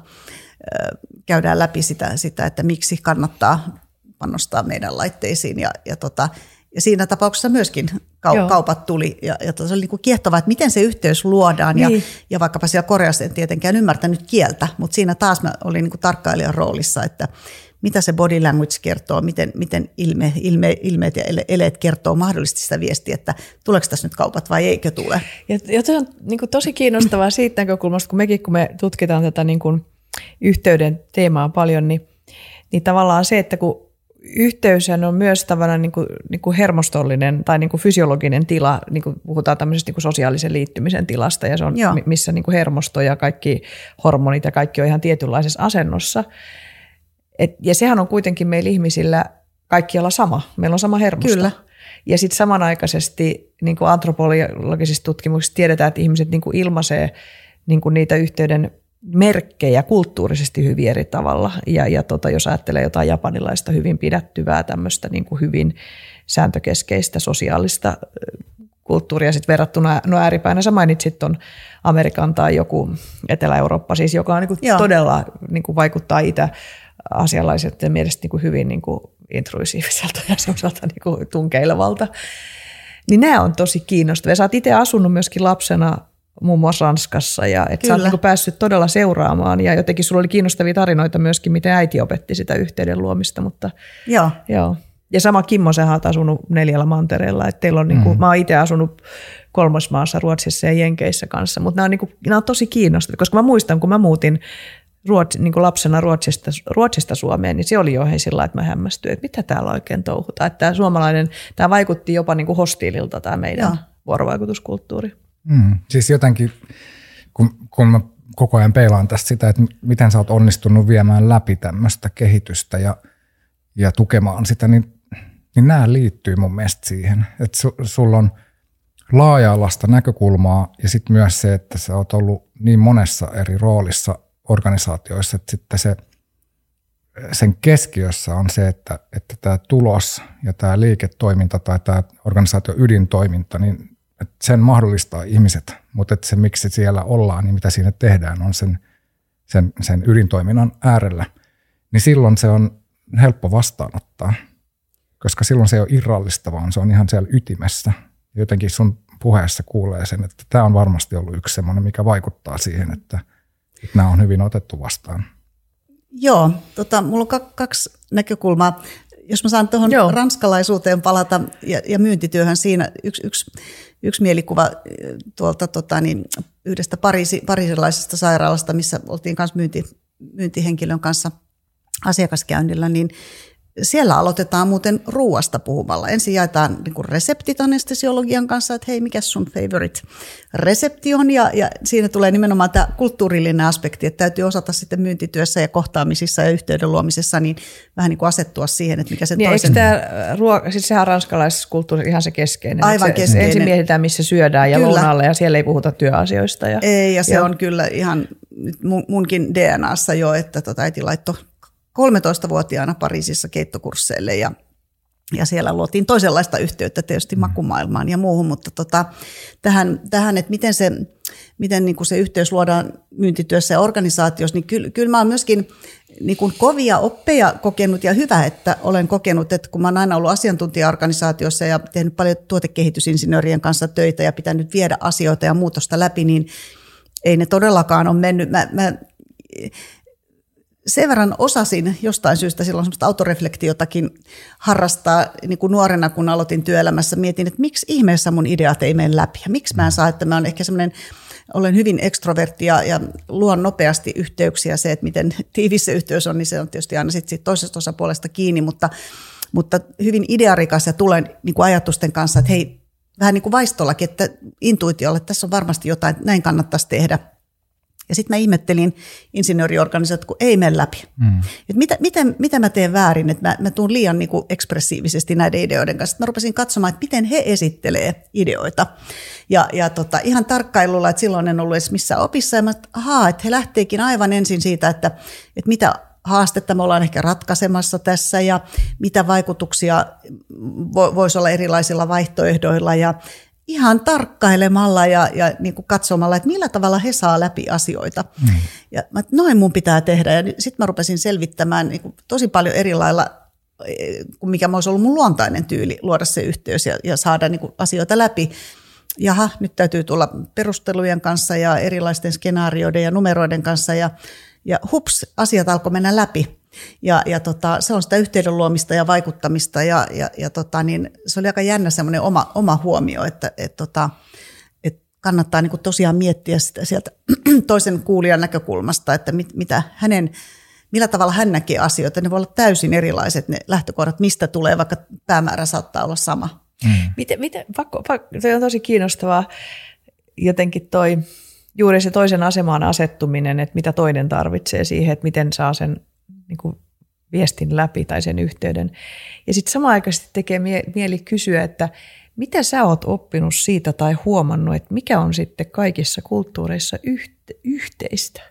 käydään läpi sitä, sitä, että miksi kannattaa panostaa meidän laitteisiin ja, ja, tota, ja siinä tapauksessa myöskin kau- kaupat tuli ja, ja se oli niin kuin kiehtovaa, että miten se yhteys luodaan niin. ja, ja vaikkapa siellä Koreassa en tietenkään ymmärtänyt kieltä, mutta siinä taas mä olin niin kuin tarkkailijan roolissa, että mitä se body language kertoo, miten, miten ilme, ilme, ilmeet ja eleet kertoo mahdollisesti sitä viestiä, että tuleeko tässä nyt kaupat vai eikö tule. Ja, ja se on niin kuin tosi kiinnostavaa (clears throat) siitä näkökulmasta, kun mekin kun me tutkitaan tätä niin kuin yhteyden teemaa paljon, niin, niin tavallaan se, että kun yhteys on myös tavallaan niin kuin, niin kuin hermostollinen tai niin kuin fysiologinen tila, niin kuin puhutaan tämmöisestä niin kuin sosiaalisen liittymisen tilasta ja se on Joo. missä niin kuin hermosto ja kaikki hormonit ja kaikki on ihan tietynlaisessa asennossa – et, ja sehän on kuitenkin meillä ihmisillä kaikkialla sama. Meillä on sama hermosto. Kyllä. Ja sitten samanaikaisesti niin kuin antropologisissa tutkimuksissa tiedetään, että ihmiset niin kuin ilmaisee niin kuin niitä yhteyden merkkejä kulttuurisesti hyvin eri tavalla. Ja, ja tota, jos ajattelee jotain japanilaista hyvin pidättyvää, tämmöistä niin kuin hyvin sääntökeskeistä sosiaalista kulttuuria sit verrattuna, no ääripäinä sä mainitsit tuon Amerikan tai joku Etelä-Eurooppa, siis joka on niin kuin todella niin kuin vaikuttaa itä asialaiset mielestä niin kuin hyvin niin kuin intruisiiviselta ja semmoiselta niin kuin tunkeilevalta. Niin nämä on tosi kiinnostavia. Sä oot itse asunut myöskin lapsena muun muassa Ranskassa ja että sä oot niin päässyt todella seuraamaan ja jotenkin sulla oli kiinnostavia tarinoita myöskin, miten äiti opetti sitä yhteyden luomista. Mutta, joo. joo. Ja sama Kimmo, sä oot asunut neljällä mantereella. Että teillä on, niin kuin, mm. Mä oon itse asunut kolmosmaassa, Ruotsissa ja Jenkeissä kanssa, mutta nämä on, niin kuin, nämä on tosi kiinnostavia, koska mä muistan, kun mä muutin Ruotsi, niin kuin lapsena Ruotsista, Ruotsista Suomeen, niin se oli jo he sillä että mä hämmästyin, että mitä täällä oikein touhutaan. Että tämä suomalainen, tämä vaikutti jopa niin kuin hostiililta tämä meidän Joo. vuorovaikutuskulttuuri. Mm, siis jotenkin, kun, kun mä koko ajan peilaan tästä sitä, että miten sä oot onnistunut viemään läpi tämmöistä kehitystä ja, ja tukemaan sitä, niin, niin nämä liittyy mun mielestä siihen, että su, sulla on laaja-alasta näkökulmaa ja sitten myös se, että sä oot ollut niin monessa eri roolissa organisaatioissa, että sitten se, sen keskiössä on se, että, että tämä tulos ja tämä liiketoiminta tai tämä organisaation ydintoiminta, niin että sen mahdollistaa ihmiset, mutta että se miksi siellä ollaan, niin mitä siinä tehdään, on sen, sen, sen ydintoiminnan äärellä, niin silloin se on helppo vastaanottaa, koska silloin se ei ole irrallista, vaan se on ihan siellä ytimessä. Jotenkin sun puheessa kuulee sen, että tämä on varmasti ollut yksi semmoinen, mikä vaikuttaa siihen, että, että nämä on hyvin otettu vastaan. Joo, tota, mulla on kaksi näkökulmaa. Jos mä saan tuohon ranskalaisuuteen palata ja, ja myyntityöhön siinä, yksi, yksi, yksi mielikuva eh, tuolta tota, niin, yhdestä parisi, parisilaisesta sairaalasta, missä oltiin kanssa myynti, myyntihenkilön kanssa asiakaskäynnillä, niin siellä aloitetaan muuten ruuasta puhumalla. Ensin jaetaan niin kuin reseptit anestesiologian kanssa, että hei, mikä sun favorite resepti on. Ja, ja siinä tulee nimenomaan tämä kulttuurillinen aspekti, että täytyy osata sitten myyntityössä ja kohtaamisissa ja yhteyden luomisessa niin vähän niin kuin asettua siihen, että mikä se niin, toisen... Eikö tämä ruoka, siis sehän on ranskalaisessa kulttuurissa ihan se keskeinen. Aivan se, keskeinen. Ensin mietitään, missä syödään ja lounaalle ja siellä ei puhuta työasioista. Ja, ei, ja se joo. on kyllä ihan munkin DNAssa jo, että tota äiti laittoi 13-vuotiaana Pariisissa keittokursseille ja ja siellä luotiin toisenlaista yhteyttä tietysti mm. makumaailmaan ja muuhun, mutta tota, tähän, tähän, että miten se, miten niin kuin se yhteys luodaan myyntityössä ja organisaatiossa, niin kyllä, kyllä mä oon myöskin niin kuin kovia oppeja kokenut ja hyvä, että olen kokenut, että kun mä oon aina ollut asiantuntijaorganisaatiossa ja tehnyt paljon tuotekehitysinsinöörien kanssa töitä ja pitänyt viedä asioita ja muutosta läpi, niin ei ne todellakaan ole mennyt. Mä, mä sen verran osasin jostain syystä silloin semmoista autoreflektiotakin harrastaa niin kuin nuorena, kun aloitin työelämässä. Mietin, että miksi ihmeessä mun ideat ei mene läpi ja miksi mä en saa, että mä olen ehkä semmoinen olen hyvin ekstrovertti ja, ja luon nopeasti yhteyksiä. Se, että miten tiivis se yhteys on, niin se on tietysti aina sit, toisesta osapuolesta kiinni, mutta, mutta hyvin idearikas ja tulen niin kuin ajatusten kanssa, että hei, vähän niin kuin vaistollakin, että intuitiolle tässä on varmasti jotain, näin kannattaisi tehdä – ja sitten mä ihmettelin insinööriorganisaatio, kun ei mene läpi. Mm. Et mitä, miten, mitä mä teen väärin, että mä, mä tuun liian niin kuin ekspressiivisesti näiden ideoiden kanssa. Mä rupesin katsomaan, että miten he esittelee ideoita. Ja, ja tota, ihan tarkkailulla, että silloin en ollut edes missään opissa. Ja mä, että ahaa, että he lähteekin aivan ensin siitä, että, että mitä haastetta me ollaan ehkä ratkaisemassa tässä ja mitä vaikutuksia voisi olla erilaisilla vaihtoehdoilla ja ihan tarkkailemalla ja, ja niin kuin katsomalla, että millä tavalla he saa läpi asioita. Mm. Ja mä, noin mun pitää tehdä. Ja sitten mä rupesin selvittämään niin kuin tosi paljon eri lailla, kuin mikä olisi ollut mun luontainen tyyli luoda se yhteys ja, ja saada niin kuin asioita läpi. Jaha, nyt täytyy tulla perustelujen kanssa ja erilaisten skenaarioiden ja numeroiden kanssa ja, ja hups, asiat alkoi mennä läpi. Ja, ja tota, se on sitä yhteyden luomista ja vaikuttamista ja, ja, ja tota, niin se oli aika jännä semmoinen oma, oma huomio, että et, tota, et kannattaa niin tosiaan miettiä sitä sieltä (clears throat) toisen kuulijan näkökulmasta, että mit, mitä hänen, millä tavalla hän näkee asioita. Ne voi olla täysin erilaiset ne lähtökohdat, mistä tulee, vaikka päämäärä saattaa olla sama. Mm. Miten, miten, pakko, pakko, se on tosi kiinnostavaa jotenkin toi, juuri se toisen asemaan asettuminen, että mitä toinen tarvitsee siihen, että miten saa sen niin kuin viestin läpi tai sen yhteyden. Ja sitten samanaikaisesti tekee mie- mieli kysyä, että mitä sä oot oppinut siitä tai huomannut, että mikä on sitten kaikissa kulttuureissa yhte- yhteistä,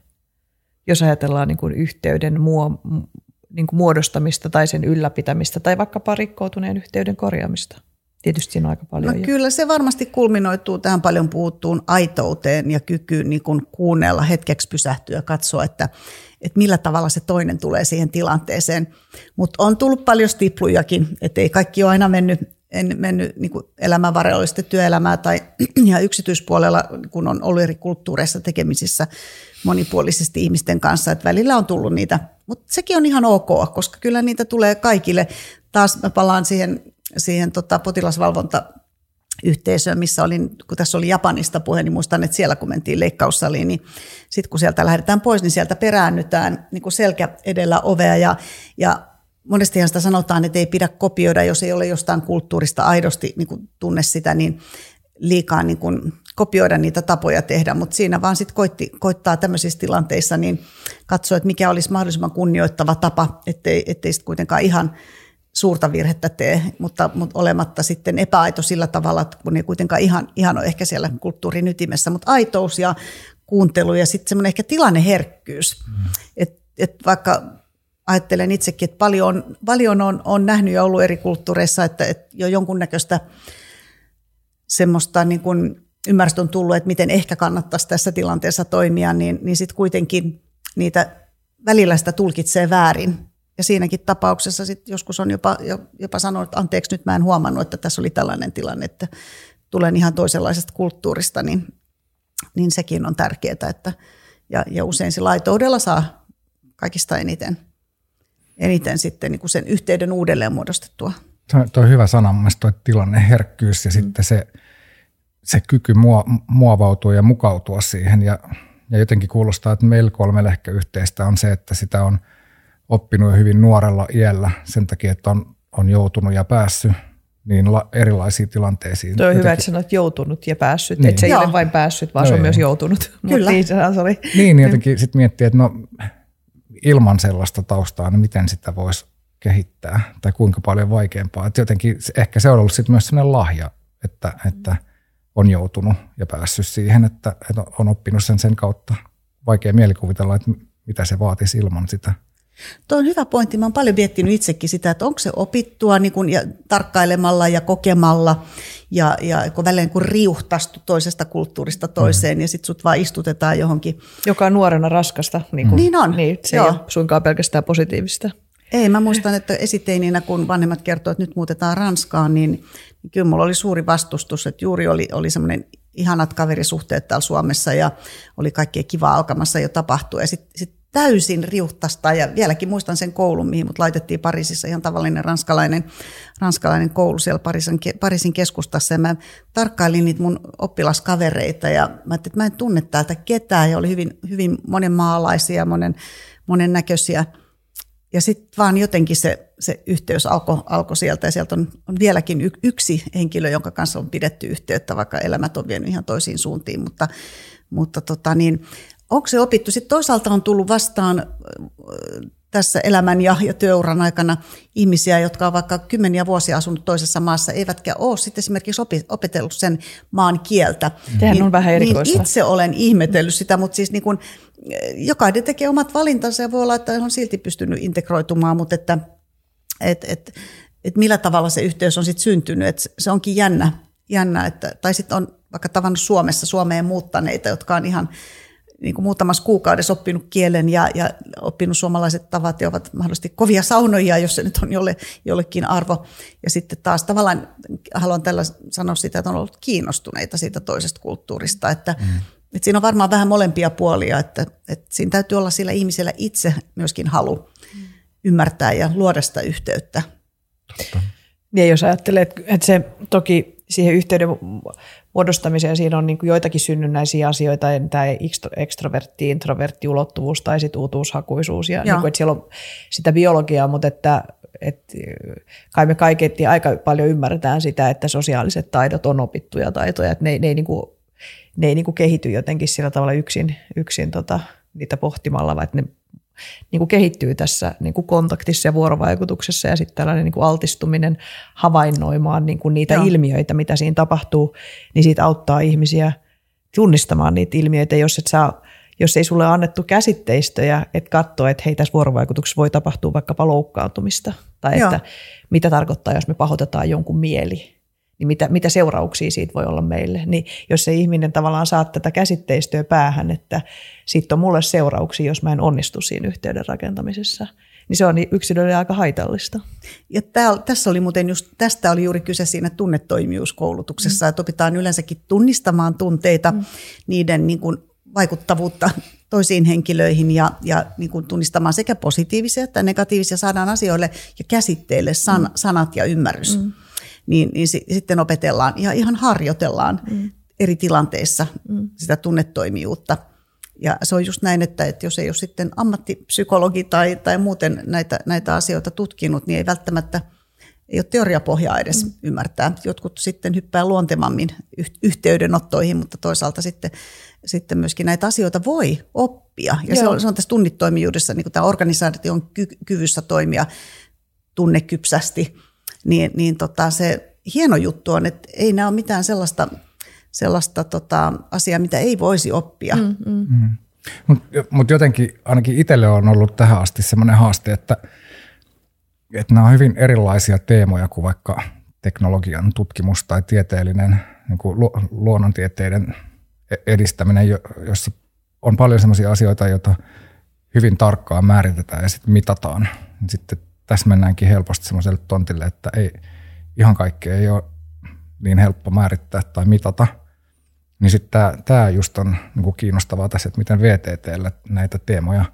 jos ajatellaan niin kuin yhteyden muo- niin kuin muodostamista tai sen ylläpitämistä tai vaikkapa rikkoutuneen yhteyden korjaamista? Tietysti siinä on aika paljon. No kyllä se varmasti kulminoituu tähän paljon puhuttuun aitouteen ja kykyyn niin kuin kuunnella, hetkeksi pysähtyä ja katsoa, että, että millä tavalla se toinen tulee siihen tilanteeseen. Mutta on tullut paljon stiplujakin, että ei kaikki ole aina mennyt, en, mennyt niin kuin elämän varrella työelämää tai (clears throat) ja yksityispuolella, kun on ollut eri kulttuureissa tekemisissä monipuolisesti ihmisten kanssa, että välillä on tullut niitä, mutta sekin on ihan ok, koska kyllä niitä tulee kaikille. Taas mä palaan siihen, siihen tota potilasvalvonta yhteisöön, missä olin, kun tässä oli Japanista puhe, niin muistan, että siellä kun mentiin leikkaussaliin, niin sitten kun sieltä lähdetään pois, niin sieltä peräännytään niin kuin selkä edellä ovea ja, ja monestihan sitä sanotaan, että ei pidä kopioida, jos ei ole jostain kulttuurista aidosti niin kuin tunne sitä, niin liikaa niin kuin kopioida niitä tapoja tehdä, mutta siinä vaan sitten koittaa tämmöisissä tilanteissa niin katsoa, että mikä olisi mahdollisimman kunnioittava tapa, ettei, ettei sitten kuitenkaan ihan suurta virhettä tee, mutta, mutta olematta sitten epäaito sillä tavalla, että kun ei kuitenkaan ihan, ihan ole ehkä siellä kulttuurin ytimessä, mutta aitous ja kuuntelu ja sitten semmoinen ehkä tilanneherkkyys. Mm. Et, et vaikka ajattelen itsekin, että paljon, paljon on, on nähnyt ja ollut eri kulttuureissa, että, että jo jonkunnäköistä semmoista niin kuin ymmärrystä on tullut, että miten ehkä kannattaisi tässä tilanteessa toimia, niin, niin sitten kuitenkin niitä välillä sitä tulkitsee väärin. Ja siinäkin tapauksessa sit joskus on jopa, jopa sanonut, että anteeksi nyt mä en huomannut, että tässä oli tällainen tilanne, että tulen ihan toisenlaisesta kulttuurista, niin, niin sekin on tärkeää. Että, ja, ja usein sillä laitoudella saa kaikista eniten, eniten sitten niin kuin sen yhteyden uudelleen muodostettua. Tuo on hyvä sana, mun tuo tilanne, herkkyys ja mm. sitten se, se kyky muovautua ja mukautua siihen. Ja, ja jotenkin kuulostaa, että meillä kolmelle ehkä yhteistä on se, että sitä on oppinut jo hyvin nuorella iällä sen takia, että on, on joutunut ja päässyt niin la, erilaisiin tilanteisiin. Tuo on hyvä, että sanoit joutunut ja päässyt, niin. että se ei ole vain päässyt, vaan no se on joo. myös joutunut. Kyllä. niin, se oli. Niin, jotenkin sitten miettii, että no ilman sellaista taustaa, niin miten sitä voisi kehittää tai kuinka paljon vaikeampaa. Että jotenkin ehkä se on ollut sitten myös sellainen lahja, että, että on joutunut ja päässyt siihen, että, että on oppinut sen sen kautta. Vaikea mielikuvitella, että mitä se vaatisi ilman sitä. Tuo on hyvä pointti. Mä oon paljon miettinyt itsekin sitä, että onko se opittua niin kun, ja tarkkailemalla ja kokemalla ja, ja kun välein kun riuhtastu toisesta kulttuurista toiseen mm. ja sitten sut vaan istutetaan johonkin. Joka on nuorena raskasta. Niin, kuin, niin on. Niin, se Joo. ei ole suinkaan pelkästään positiivista. Ei, mä muistan, että esiteininä, kun vanhemmat kertoivat, että nyt muutetaan Ranskaan, niin, niin kyllä mulla oli suuri vastustus, että juuri oli, oli semmoinen ihanat kaverisuhteet täällä Suomessa ja oli kaikkea kivaa alkamassa jo tapahtua. Ja sitten sit täysin riuhtasta ja vieläkin muistan sen koulun, mihin mut laitettiin Pariisissa. Ihan tavallinen ranskalainen, ranskalainen koulu siellä Pariisin, Pariisin keskustassa. Ja mä tarkkailin niitä mun oppilaskavereita ja mä että mä en tunne täältä ketään. Ja oli hyvin, hyvin monen maalaisia, monen, monen näköisiä ja sitten vaan jotenkin se, se yhteys alkoi alko sieltä. Ja sieltä on, on vieläkin yksi henkilö, jonka kanssa on pidetty yhteyttä, vaikka elämät on vienyt ihan toisiin suuntiin, mutta, mutta tota niin, onko se opittu? Sitten toisaalta on tullut vastaan tässä elämän ja, ja työuran aikana ihmisiä, jotka ovat vaikka kymmeniä vuosia asunut toisessa maassa, eivätkä ole sitten esimerkiksi opi, opetellut sen maan kieltä. Sehän niin, on vähän niin erikoista. Niin itse olen ihmetellyt sitä, mutta siis niin kuin, jokainen tekee omat valintansa ja voi olla, että on silti pystynyt integroitumaan, mutta että et, et, et millä tavalla se yhteys on sitten syntynyt, että se onkin jännä, jännä että, tai sitten on vaikka tavannut Suomessa Suomeen muuttaneita, jotka on ihan niin kuin muutamassa kuukaudessa oppinut kielen ja, ja oppinut suomalaiset tavat ja ovat mahdollisesti kovia saunoja, jos se nyt on jolle, jollekin arvo. Ja sitten taas tavallaan haluan tällä sanoa sitä, että on ollut kiinnostuneita siitä toisesta kulttuurista, että, mm. että siinä on varmaan vähän molempia puolia, että, että siinä täytyy olla sillä ihmisellä itse myöskin halu mm. ymmärtää ja luoda sitä yhteyttä. Totta. Ja jos ajattelee, että se toki siihen yhteyden muodostamiseen. Siinä on niin kuin joitakin synnynnäisiä asioita, tämä ekstrovertti, introvertti ulottuvuus tai sitten uutuushakuisuus ja niin kuin, että siellä on sitä biologiaa, mutta että, että kai me kaiketi aika paljon ymmärretään sitä, että sosiaaliset taidot on opittuja taitoja, että ne, ne ei, niin kuin, ne ei niin kuin kehity jotenkin sillä tavalla yksin, yksin tota, niitä pohtimalla, vaan että ne niin kuin kehittyy tässä niin kuin kontaktissa ja vuorovaikutuksessa ja sitten tällainen niin kuin altistuminen havainnoimaan niin kuin niitä Joo. ilmiöitä, mitä siinä tapahtuu, niin siitä auttaa ihmisiä tunnistamaan niitä ilmiöitä, jos et saa jos ei sulle annettu käsitteistöjä, että katsoa, että hei tässä vuorovaikutuksessa voi tapahtua vaikkapa loukkaantumista, tai Joo. että mitä tarkoittaa, jos me pahoitetaan jonkun mieli, niin mitä, mitä seurauksia siitä voi olla meille. Niin jos se ihminen tavallaan saa tätä käsitteistöä päähän, että siitä on mulle seurauksia, jos mä en onnistu siinä yhteyden rakentamisessa, niin se on yksilölle aika haitallista. Ja tää, tässä oli muuten just, tästä oli juuri kyse siinä tunnetoimijuuskoulutuksessa, mm. että opitaan yleensäkin tunnistamaan tunteita, mm. niiden niin kuin vaikuttavuutta (laughs) toisiin henkilöihin ja, ja niin kuin tunnistamaan sekä positiivisia että negatiivisia, saadaan asioille ja käsitteille san, mm. sanat ja ymmärrys. Mm niin, niin si, sitten opetellaan ja ihan harjoitellaan mm. eri tilanteissa mm. sitä tunnetoimijuutta. Ja se on just näin, että, että jos ei ole sitten ammattipsykologi tai, tai muuten näitä, näitä asioita tutkinut, niin ei välttämättä ei ole teoriapohjaa edes mm. ymmärtää. Jotkut sitten hyppää luontevammin yhteydenottoihin, mutta toisaalta sitten, sitten myöskin näitä asioita voi oppia. Ja se on, se on tässä tunnitoimijuudessa, niin kuin tämä organisaatio on ky- kyvyssä toimia tunnekypsästi – niin, niin tota, se hieno juttu on, että ei nämä ole mitään sellaista, sellaista tota, asiaa, mitä ei voisi oppia. Mm, mm. Mm. Mutta mut jotenkin ainakin itselle on ollut tähän asti sellainen haaste, että, että nämä on hyvin erilaisia teemoja kuin vaikka teknologian tutkimus tai tieteellinen niin kuin luonnontieteiden e-, edistäminen, jossa on paljon sellaisia asioita, joita hyvin tarkkaan määritetään ja sitten mitataan. Sitten tässä mennäänkin helposti semmoiselle tontille, että ei, ihan kaikkea ei ole niin helppo määrittää tai mitata. Niin sitten tämä, just on niin kuin kiinnostavaa tässä, että miten VTTllä näitä teemoja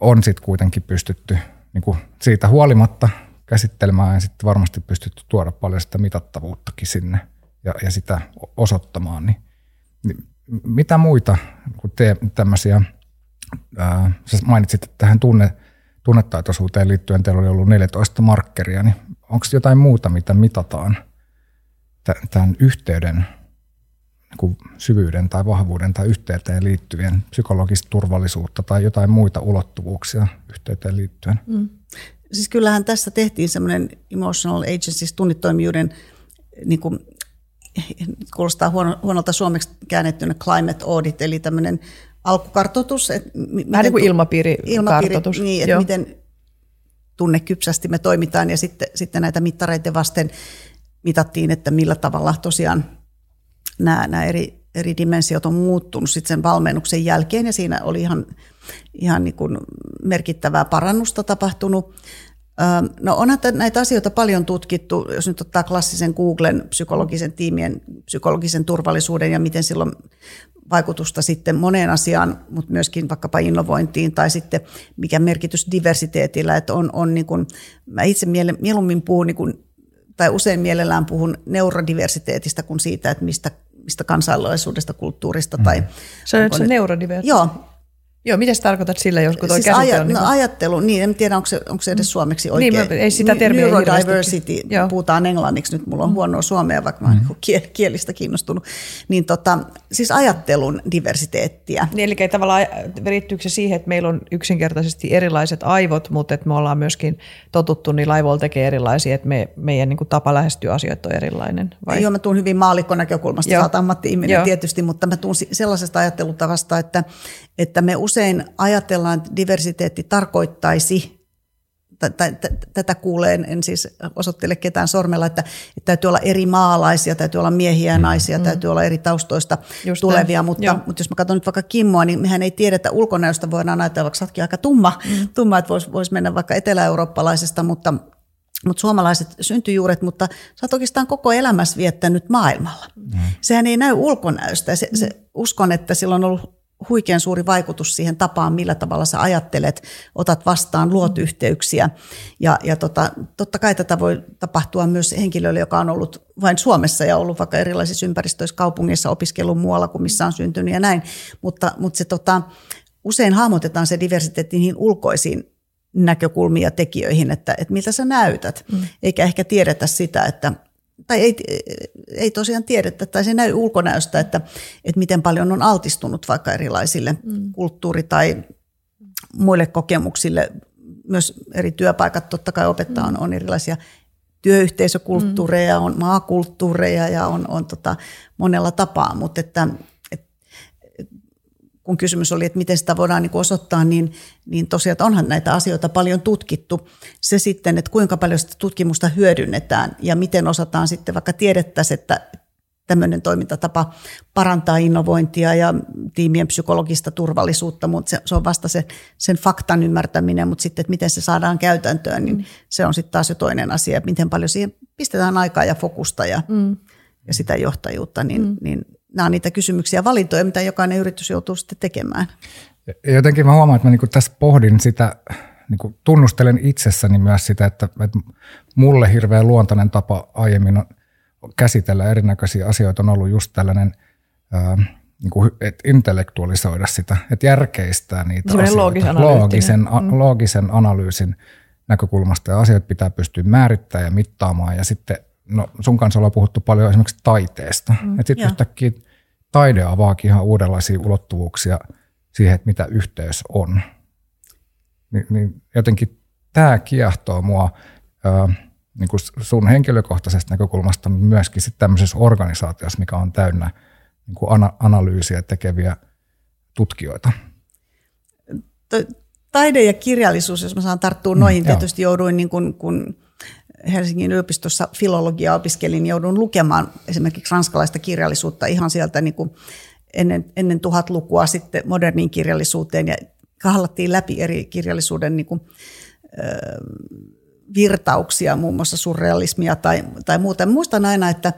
on sitten kuitenkin pystytty niin kuin siitä huolimatta käsittelemään ja sitten varmasti pystytty tuoda paljon sitä mitattavuuttakin sinne ja, ja sitä osoittamaan. Niin, niin mitä muita kun te tämmöisiä, ää, sä mainitsit, että tähän tunne, tunnetaitoisuuteen liittyen teillä oli ollut 14 markkeria, niin onko jotain muuta, mitä mitataan tämän yhteyden niin syvyyden tai vahvuuden tai yhteyteen liittyvien psykologista turvallisuutta tai jotain muita ulottuvuuksia yhteyteen liittyen? Mm. Siis kyllähän tässä tehtiin semmoinen emotional agency, siis tunnitoimijuuden, niin kuin, kuulostaa huono, huonolta suomeksi käännettynä climate audit, eli tämmöinen alkukartoitus. Että Vähän niin kuin ilmapiirikartoitus. Ilmapiiri, niin, että Joo. miten tunnekypsästi me toimitaan ja sitten, sitten näitä mittareiden vasten mitattiin, että millä tavalla tosiaan nämä, nämä eri, eri dimensiot on muuttunut sitten sen valmennuksen jälkeen ja siinä oli ihan, ihan niin kuin merkittävää parannusta tapahtunut. No onhan näitä asioita paljon tutkittu, jos nyt ottaa klassisen Googlen psykologisen tiimien psykologisen turvallisuuden ja miten silloin vaikutusta sitten moneen asiaan, mutta myöskin vaikkapa innovointiin tai sitten mikä merkitys diversiteetillä, että on, on niin kuin, mä itse mieluummin puhun niin kuin, tai usein mielellään puhun neurodiversiteetistä kuin siitä, että mistä, mistä kansainvälisuudesta, kulttuurista tai... Mm. Se on se neurodiversiteetti. Joo, Joo, mitä sä tarkoitat sillä, jos toi siis aja, on... Niin ajattelu, niin en tiedä, onko se, onko se edes suomeksi oikein. Niin, ei sitä termiä Neurodiversity, puhutaan englanniksi, nyt mulla on huonoa suomea, vaikka mä olen mm. kielistä kiinnostunut. Niin tota, siis ajattelun diversiteettiä. Niin, eli tavallaan riittyykö se siihen, että meillä on yksinkertaisesti erilaiset aivot, mutta että me ollaan myöskin totuttu niin laivoilla tekee erilaisia, että me, meidän niin kuin tapa lähestyä asioita on erilainen? Vai? Joo, mä tuun hyvin maalikkonäkökulmasta, sä oot ammatti-ihminen tietysti, mutta mä tuun sellaisesta ajattelutavasta, että, että me usein ajatellaan, että diversiteetti tarkoittaisi, tai tätä kuulee, en siis osoittele ketään sormella, että, että täytyy olla eri maalaisia, täytyy olla miehiä ja mm, naisia, mm. täytyy olla eri taustoista Just tulevia, mutta, mutta jos mä katson nyt vaikka Kimmoa, niin mehän ei tiedetä ulkonäöstä, voidaan ajatella, vaikka aika tumma, mm. tumma että voisi vois mennä vaikka etelä-eurooppalaisesta, mutta mutta suomalaiset syntyjuuret, mutta sä oot oikeastaan koko elämässä viettänyt maailmalla. Mm. Sehän ei näy ulkonäöstä. Se, se, uskon, että sillä on ollut huikean suuri vaikutus siihen tapaan, millä tavalla sä ajattelet, otat vastaan, luot yhteyksiä. Ja, ja tota, totta kai tätä voi tapahtua myös henkilölle, joka on ollut vain Suomessa ja ollut vaikka erilaisissa ympäristöissä, kaupungeissa, opiskellut muualla kuin missä on syntynyt ja näin. Mutta, mutta se tota, usein hahmotetaan se diversiteetti niihin ulkoisiin näkökulmia tekijöihin, että, että miltä sä näytät, mm. eikä ehkä tiedetä sitä, että tai ei, ei tosiaan tiedetä, tai se näy ulkonäöstä, että, että miten paljon on altistunut vaikka erilaisille mm. kulttuuri- tai muille kokemuksille. Myös eri työpaikat totta kai opettaa, mm. on, on erilaisia työyhteisökulttuureja, mm. on maakulttuureja ja on, on tota monella tapaa, mutta että kun kysymys oli, että miten sitä voidaan niin osoittaa, niin, niin tosiaan että onhan näitä asioita paljon tutkittu. Se sitten, että kuinka paljon sitä tutkimusta hyödynnetään ja miten osataan sitten vaikka tiedettäisiin, että tämmöinen toimintatapa parantaa innovointia ja tiimien psykologista turvallisuutta, mutta se, se on vasta se, sen faktan ymmärtäminen, mutta sitten, että miten se saadaan käytäntöön, niin mm. se on sitten taas jo toinen asia, miten paljon siihen pistetään aikaa ja fokusta ja, mm. ja sitä johtajuutta, niin, mm. niin nämä on niitä kysymyksiä ja valintoja, mitä jokainen yritys joutuu sitten tekemään. Jotenkin mä huomaan, että mä niin tässä pohdin sitä, niin kuin tunnustelen itsessäni myös sitä, että, että mulle hirveän luontainen tapa aiemmin on käsitellä erinäköisiä asioita on ollut just tällainen, ää, niin kuin, että intellektualisoida sitä, että järkeistää niitä asioita. Loogisen, a, mm. loogisen analyysin näkökulmasta ja asiat pitää pystyä määrittämään ja mittaamaan ja sitten no sun kanssa ollaan puhuttu paljon esimerkiksi taiteesta. Mm, että sitten yhtäkkiä taide avaakin ihan uudenlaisia ulottuvuuksia siihen, että mitä yhteys on. Ni, niin jotenkin tämä kiehtoo mua ää, niin kuin sun henkilökohtaisesta näkökulmasta, myöskin sitten tämmöisessä organisaatiossa, mikä on täynnä niin kuin ana, analyysiä tekeviä tutkijoita. Taide ja kirjallisuus, jos mä saan tarttua noihin, mm, tietysti jouduin niin kuin, kun Helsingin yliopistossa filologia opiskelin, joudun lukemaan esimerkiksi ranskalaista kirjallisuutta ihan sieltä niin kuin ennen, ennen tuhat lukua sitten moderniin kirjallisuuteen ja kahlattiin läpi eri kirjallisuuden niin kuin, virtauksia, muun muassa surrealismia tai, tai muuta. Muistan aina, että,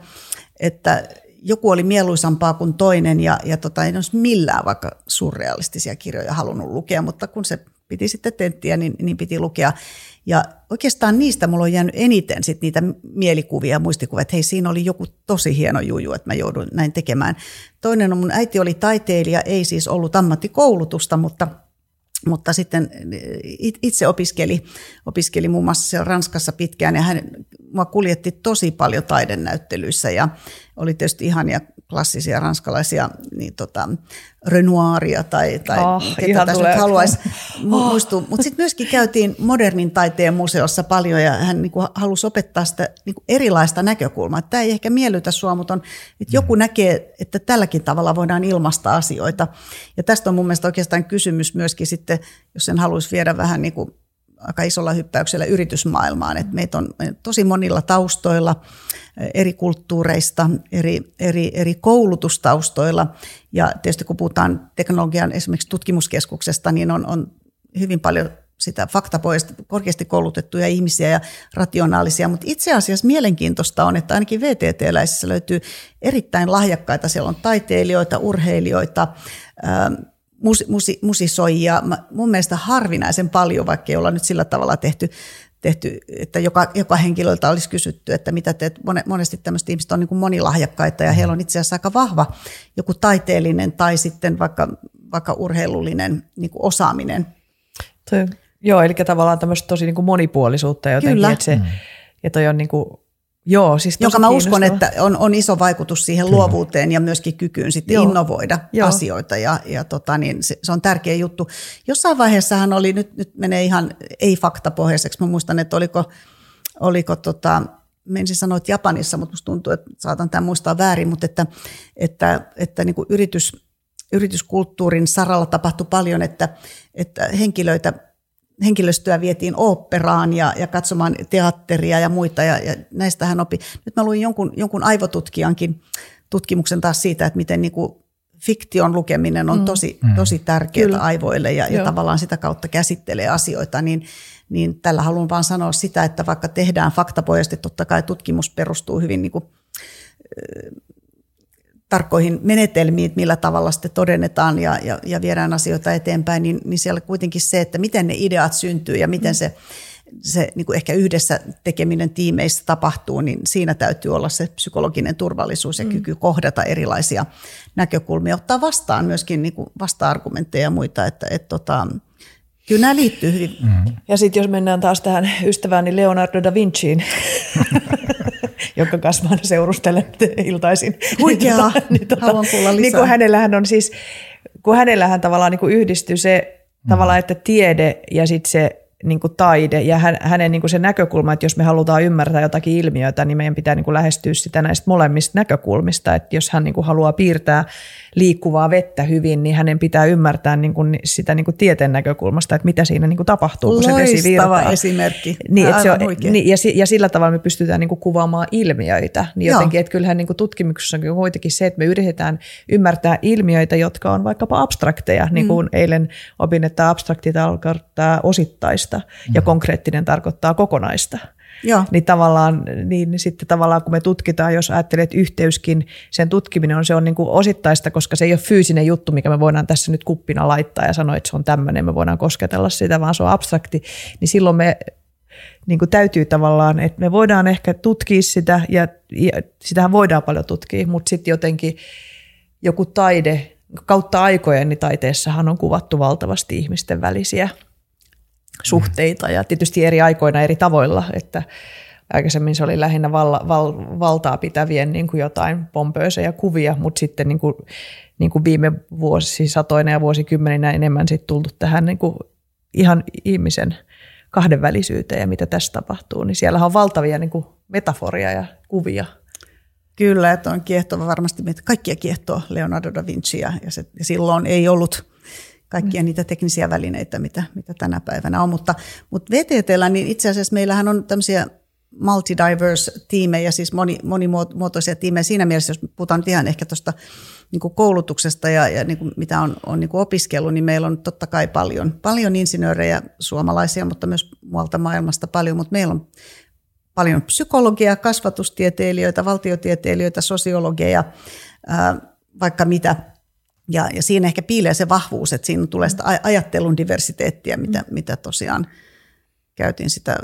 että joku oli mieluisampaa kuin toinen ja, ja tota, en olisi millään vaikka surrealistisia kirjoja halunnut lukea, mutta kun se piti sitten tenttiä, niin, niin piti lukea. Ja oikeastaan niistä mulla on jäänyt eniten sit niitä mielikuvia ja muistikuvia, että hei siinä oli joku tosi hieno juju, että mä joudun näin tekemään. Toinen on mun äiti oli taiteilija, ei siis ollut ammattikoulutusta, mutta – mutta sitten itse opiskeli, opiskeli muun muassa Ranskassa pitkään ja hän mua kuljetti tosi paljon taidennäyttelyissä ja oli tietysti ihania klassisia ranskalaisia niin tota, Renoiria tai, tai oh, ketä tässä nyt haluaisi (laughs) oh. muistua. Mutta sitten myöskin käytiin modernin taiteen museossa paljon ja hän niin kuin, halusi opettaa sitä niin kuin erilaista näkökulmaa. Tämä ei ehkä miellytä sua, mutta on, että joku mm. näkee, että tälläkin tavalla voidaan ilmaista asioita. Ja tästä on mun mielestä oikeastaan kysymys myöskin sitten, jos sen haluaisi viedä vähän niin kuin aika isolla hyppäyksellä yritysmaailmaan. Et meitä on tosi monilla taustoilla, eri kulttuureista, eri, eri, eri koulutustaustoilla. Ja tietysti kun puhutaan teknologian esimerkiksi tutkimuskeskuksesta, niin on, on hyvin paljon sitä faktapohjaista, korkeasti koulutettuja ihmisiä ja rationaalisia, mutta itse asiassa mielenkiintoista on, että ainakin VTT-läisissä löytyy erittäin lahjakkaita, siellä on taiteilijoita, urheilijoita, mus, musi, musisoijia. Mun mielestä harvinaisen paljon, vaikka ei olla nyt sillä tavalla tehty, tehty että joka, joka henkilöltä olisi kysytty, että mitä teet. Monesti tämmöiset ihmiset on niin kuin monilahjakkaita ja heillä on itse asiassa aika vahva joku taiteellinen tai sitten vaikka, vaikka urheilullinen niin kuin osaaminen. Toi, joo, eli tavallaan tämmöistä tosi niin kuin monipuolisuutta jotenkin, Kyllä. että se, mm. ja toi on niin kuin Joo, siis Joka mä uskon, että on, on iso vaikutus siihen Kyllä. luovuuteen ja myöskin kykyyn sitten Joo. innovoida Joo. asioita ja, ja tota, niin se, se on tärkeä juttu. Jossain vaiheessahan oli, nyt, nyt menee ihan ei-faktapohjaiseksi, mä muistan, että oliko, oliko tota, menisin sanoa, että Japanissa, mutta musta tuntuu, että saatan tämän muistaa väärin, mutta että, että, että niin kuin yritys, yrityskulttuurin saralla tapahtui paljon, että, että henkilöitä henkilöstöä vietiin oopperaan ja, ja katsomaan teatteria ja muita, ja, ja näistä hän opi. Nyt mä luin jonkun, jonkun aivotutkijankin tutkimuksen taas siitä, että miten niin kuin fiktion lukeminen on mm. tosi, mm. tosi tärkeää Kyllä. aivoille ja, ja tavallaan sitä kautta käsittelee asioita, niin, niin tällä haluan vaan sanoa sitä, että vaikka tehdään faktapohjaisesti, totta kai tutkimus perustuu hyvin niin kuin, tarkkoihin menetelmiin, millä tavalla sitten todennetaan ja, ja, ja viedään asioita eteenpäin, niin, niin siellä kuitenkin se, että miten ne ideat syntyy ja miten se, se niin kuin ehkä yhdessä tekeminen tiimeissä tapahtuu, niin siinä täytyy olla se psykologinen turvallisuus ja mm. kyky kohdata erilaisia näkökulmia, ottaa vastaan myöskin niin kuin vasta-argumentteja ja muita, että et, tota, Kyllä nämä liittyy hyvin. Mm. Ja sitten jos mennään taas tähän ystävääni Leonardo da Vinciin, (laughs) jonka kanssa mä seurustelen iltaisin. Huikeaa, niin, tota, niin, tota, haluan kuulla lisää. Niin kun hänellähän on siis, kun hänellähän tavallaan niin kuin yhdistyy se mm. tavallaan, että tiede ja sitten se niin kuin taide ja hänen niin kuin se näkökulma, että jos me halutaan ymmärtää jotakin ilmiötä, niin meidän pitää niin kuin lähestyä sitä näistä molemmista näkökulmista. Että jos hän niin kuin haluaa piirtää liikkuvaa vettä hyvin, niin hänen pitää ymmärtää niin kuin sitä niin kuin tieteen näkökulmasta, että mitä siinä niin kuin tapahtuu, kun Loistava se vesi virtaa. esimerkki. Niin, että se on, niin, ja, ja sillä tavalla me pystytään niin kuin kuvaamaan ilmiöitä. Niin jotenkin, että kyllähän niin kuin tutkimuksessa on kuitenkin se, että me yritetään ymmärtää ilmiöitä, jotka on vaikkapa abstrakteja. Niin kuin mm. eilen opin, että abstrakti tarkoittaa osittaista mm. ja konkreettinen tarkoittaa kokonaista. Joo. Niin tavallaan, niin sitten tavallaan kun me tutkitaan, jos ajattelet että yhteyskin, sen tutkiminen on, se on niin kuin osittaista, koska se ei ole fyysinen juttu, mikä me voidaan tässä nyt kuppina laittaa ja sanoa, että se on tämmöinen, me voidaan kosketella sitä, vaan se on abstrakti, niin silloin me niin kuin täytyy tavallaan, että me voidaan ehkä tutkia sitä ja, ja sitähän voidaan paljon tutkia, mutta sitten jotenkin joku taide, kautta aikojen niin taiteessahan on kuvattu valtavasti ihmisten välisiä suhteita ja tietysti eri aikoina eri tavoilla, että aikaisemmin se oli lähinnä val, val, valtaa pitävien niin kuin jotain pompöösejä kuvia, mutta sitten niin kuin, niin kuin viime vuosisatoina ja vuosikymmeninä enemmän sitten tultu tähän niin kuin ihan ihmisen kahdenvälisyyteen ja mitä tässä tapahtuu, niin siellä on valtavia niin kuin metaforia ja kuvia. Kyllä, että on kiehtova varmasti, meitä kaikkia kiehtoo Leonardo da Vinci ja, se, ja silloin ei ollut kaikkia niitä teknisiä välineitä, mitä, mitä tänä päivänä on. Mutta, mutta VTTllä, niin itse asiassa meillähän on tämmöisiä multidiverse-tiimejä, siis moni, monimuotoisia tiimejä. Siinä mielessä, jos puhutaan nyt ihan ehkä tuosta niin koulutuksesta ja, ja niin kuin mitä on, on niin kuin opiskellut, niin meillä on totta kai paljon, paljon insinöörejä suomalaisia, mutta myös muualta maailmasta paljon, mutta meillä on paljon psykologia, kasvatustieteilijöitä, valtiotieteilijöitä, sosiologeja, ää, vaikka mitä. Ja, ja siinä ehkä piilee se vahvuus, että siinä tulee sitä ajattelun diversiteettiä, mitä, mitä tosiaan – käytin sitä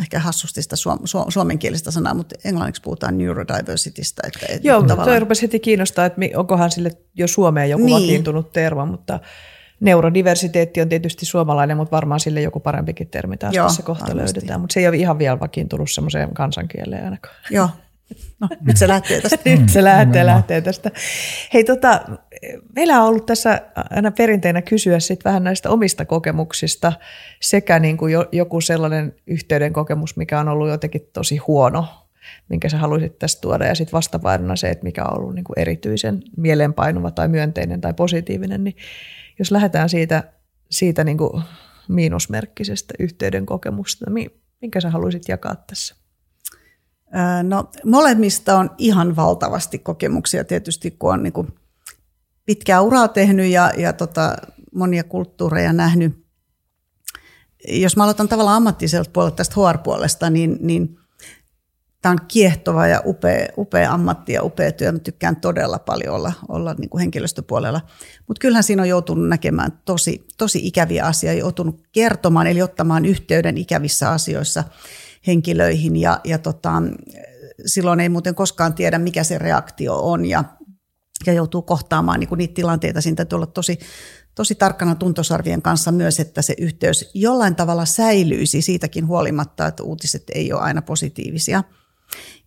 ehkä hassusti sitä suom, su, suomenkielistä sanaa, mutta englanniksi puhutaan neurodiversitystä. Että, että Joo, tavallaan... toi rupesi heti kiinnostaa, että onkohan sille jo Suomeen joku niin. vakiintunut termo, mutta neurodiversiteetti on tietysti suomalainen, mutta varmaan sille joku parempikin termi taas Joo, tässä kohta varmasti. löydetään, mutta se ei ole ihan vielä vakiintunut semmoiseen kansankieleen ainakaan. Joo, No, nyt se lähtee tästä. (laughs) nyt se lähtee, lähtee tästä. Hei, tota, meillä on ollut tässä aina perinteinä kysyä sit vähän näistä omista kokemuksista sekä niin kuin joku sellainen yhteyden kokemus, mikä on ollut jotenkin tosi huono, minkä sä haluaisit tästä tuoda, ja sitten vastapainona se, että mikä on ollut niin kuin erityisen mieleenpainuva tai myönteinen tai positiivinen, niin jos lähdetään siitä, siitä niin kuin miinusmerkkisestä yhteyden kokemusta, minkä sä haluaisit jakaa tässä? No molemmista on ihan valtavasti kokemuksia. Tietysti, kun on niin kuin pitkää uraa tehnyt ja, ja tota, monia kulttuureja nähnyt. Jos mä aloitan tavallaan ammattiselta puolelta tästä HR-puolesta, niin, niin tämä on kiehtova ja upea, upea ammatti ja upea työ. Mä tykkään todella paljon olla, olla niin kuin henkilöstöpuolella. Mutta kyllähän siinä on joutunut näkemään tosi, tosi ikäviä asioita, joutunut kertomaan eli ottamaan yhteyden ikävissä asioissa – henkilöihin ja, ja tota, silloin ei muuten koskaan tiedä, mikä se reaktio on ja, ja joutuu kohtaamaan niin niitä tilanteita. Siinä täytyy olla tosi, tosi tarkkana tuntosarvien kanssa myös, että se yhteys jollain tavalla säilyisi siitäkin huolimatta, että uutiset ei ole aina positiivisia.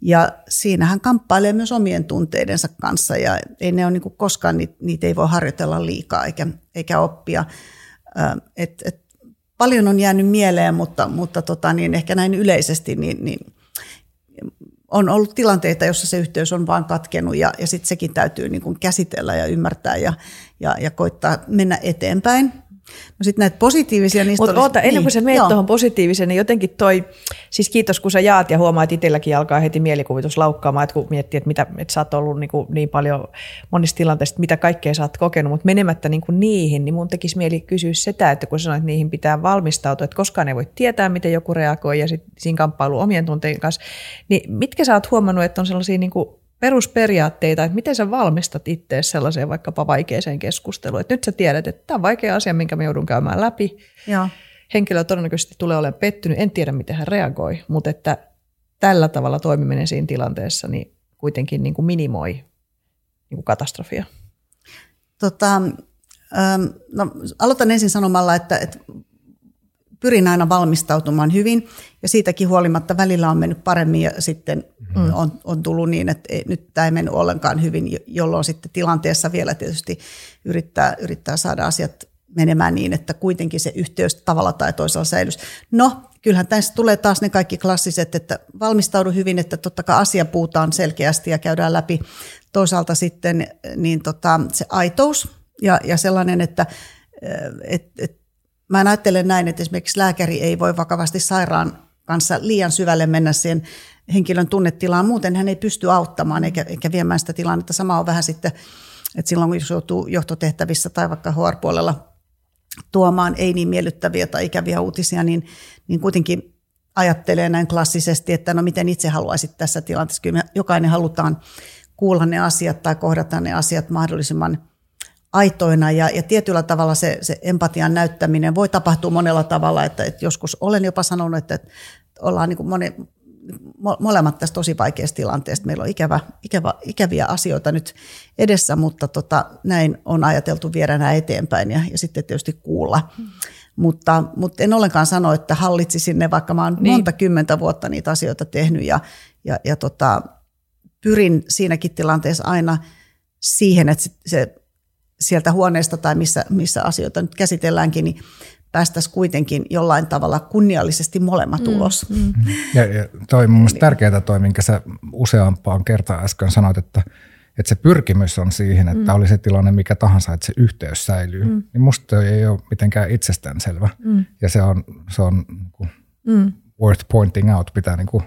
Ja siinähän kamppailee myös omien tunteidensa kanssa ja ei ne ole niin koskaan, niitä, niitä ei voi harjoitella liikaa eikä, eikä oppia. Et, et paljon on jäänyt mieleen, mutta, mutta tota, niin ehkä näin yleisesti niin, niin on ollut tilanteita, jossa se yhteys on vain katkenut ja, ja sitten sekin täytyy niin kuin käsitellä ja ymmärtää ja, ja, ja koittaa mennä eteenpäin. No sitten näitä positiivisia, niistä Mutta oota, ennen kuin niin, sä menet tuohon positiiviseen, niin jotenkin toi, siis kiitos kun sä jaat ja huomaat, että itselläkin alkaa heti mielikuvitus laukkaamaan, että kun miettii, että, mitä, että sä oot ollut niin, kuin niin paljon monissa tilanteissa, mitä kaikkea sä oot kokenut, mutta menemättä niin kuin niihin, niin mun tekisi mieli kysyä sitä, että kun sanoit, että niihin pitää valmistautua, että koskaan ei voi tietää, miten joku reagoi ja sitten siinä kamppailu omien tunteiden kanssa, niin mitkä sä oot huomannut, että on sellaisia niin kuin perusperiaatteita, että miten sä valmistat itse sellaiseen vaikkapa vaikeaseen keskusteluun. Että nyt sä tiedät, että tämä on vaikea asia, minkä mä joudun käymään läpi. Joo. Henkilö todennäköisesti tulee olemaan pettynyt, en tiedä miten hän reagoi, mutta että tällä tavalla toimiminen siinä tilanteessa niin kuitenkin niin kuin minimoi niin kuin katastrofia. Tota, no, aloitan ensin sanomalla, että, että pyrin aina valmistautumaan hyvin ja siitäkin huolimatta välillä on mennyt paremmin ja sitten mm. on, on tullut niin, että ei, nyt tämä ei mennyt ollenkaan hyvin, jolloin sitten tilanteessa vielä tietysti yrittää, yrittää saada asiat menemään niin, että kuitenkin se yhteys tavalla tai toisella säilyisi. No, kyllähän tässä tulee taas ne kaikki klassiset, että valmistaudu hyvin, että totta kai asia puhutaan selkeästi ja käydään läpi. Toisaalta sitten niin tota, se aitous ja, ja sellainen, että et, et, mä ajattelen näin, että esimerkiksi lääkäri ei voi vakavasti sairaan kanssa liian syvälle mennä siihen henkilön tunnetilaan. Muuten hän ei pysty auttamaan eikä, eikä viemään sitä tilannetta. Sama on vähän sitten, että silloin kun joutuu johtotehtävissä tai vaikka HR-puolella tuomaan ei niin miellyttäviä tai ikäviä uutisia, niin, niin kuitenkin ajattelee näin klassisesti, että no miten itse haluaisit tässä tilanteessa. Kyllä me jokainen halutaan kuulla ne asiat tai kohdata ne asiat mahdollisimman – aitoina ja, ja tietyllä tavalla se, se empatian näyttäminen voi tapahtua monella tavalla, että, että joskus olen jopa sanonut, että, että ollaan niin kuin moni, molemmat tässä tosi vaikeassa tilanteessa. Meillä on ikävä, ikävä, ikäviä asioita nyt edessä, mutta tota, näin on ajateltu viedä nämä eteenpäin ja, ja sitten tietysti kuulla. Hmm. Mutta, mutta en ollenkaan sano, että hallitsisin ne, vaikka mä oon niin. monta kymmentä vuotta niitä asioita tehnyt ja, ja, ja tota, pyrin siinäkin tilanteessa aina siihen, että se sieltä huoneesta tai missä, missä asioita nyt käsitelläänkin, niin päästäisiin kuitenkin jollain tavalla kunniallisesti molemmat mm, ulos. Mm. Ja, ja toi on mielestäni tärkeää toi, minkä sä useampaan kertaan äsken sanoit, että, että se pyrkimys on siihen, että mm. oli se tilanne mikä tahansa, että se yhteys säilyy. Mm. Niin musta ei ole mitenkään itsestäänselvä. Mm. Ja se on, se on niin kuin mm. worth pointing out, pitää niin kuin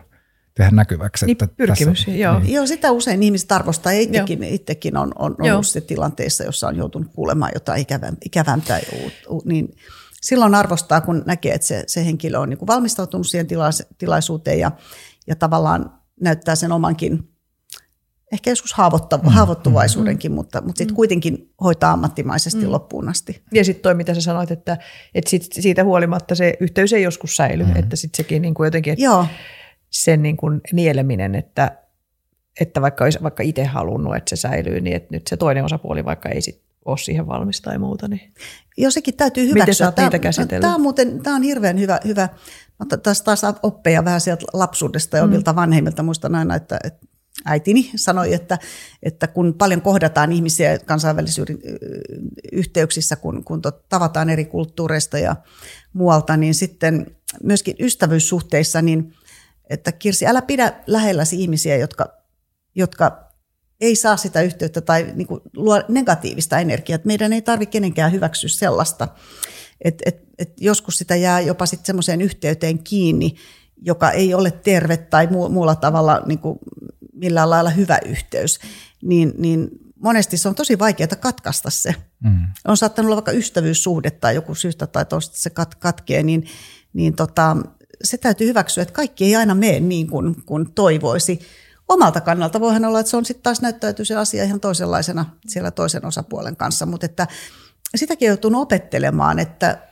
tehdä näkyväksi. Niin, että pyrkimys, tässä, joo. Joo, sitä usein ihmiset arvostaa. Itsekin, itsekin on, on ollut se tilanteessa, jossa on joutunut kuulemaan jotain ikävä, ikävämpää. Niin silloin arvostaa, kun näkee, että se, se henkilö on niin kuin valmistautunut siihen tilais, tilaisuuteen ja, ja tavallaan näyttää sen omankin, ehkä joskus haavoittav- Mm. haavoittuvaisuudenkin, mutta, mutta sitten kuitenkin hoitaa ammattimaisesti Mm. loppuun asti. Ja sitten toi, mitä sä sanoit, että, että sit, siitä huolimatta se yhteys ei joskus säily, mm. että sitten sekin niin kuin jotenkin, että Joo, sen niin kuin nieleminen, että, että vaikka olisi vaikka itse halunnut, että se säilyy, niin että nyt se toinen osapuoli vaikka ei sit ole siihen valmis tai muuta. Niin. jo sekin täytyy Miten hyväksyä. sä oot Tämä- niitä käsitellyt? Tämä on muuten tämä on hirveän hyvä, hyvä. Mä taas, taas oppeja vähän sieltä lapsuudesta ja omilta vanhemmilta. Muistan aina, että, että äitini sanoi, että, että kun paljon kohdataan ihmisiä kansainvälisissä yri- yhteyksissä, kun, kun tot, tavataan eri kulttuureista ja muualta, niin sitten myöskin ystävyyssuhteissa, niin että Kirsi, älä pidä lähelläsi ihmisiä, jotka, jotka ei saa sitä yhteyttä tai niin kuin luo negatiivista energiaa. Että meidän ei tarvitse kenenkään hyväksyä sellaista. Et, et, et joskus sitä jää jopa sitten semmoiseen yhteyteen kiinni, joka ei ole terve tai muu, muulla tavalla niin kuin millään lailla hyvä yhteys. Niin, niin monesti se on tosi vaikeaa katkaista se. Mm. On saattanut olla vaikka ystävyyssuhde tai joku syystä tai toista se kat, katkee, niin, niin tota, se täytyy hyväksyä, että kaikki ei aina mene niin kuin, kuin toivoisi. Omalta kannalta voihan olla, että se on sitten taas näyttäytyy se asia ihan toisenlaisena siellä toisen osapuolen kanssa, mutta että sitäkin on joutunut opettelemaan, että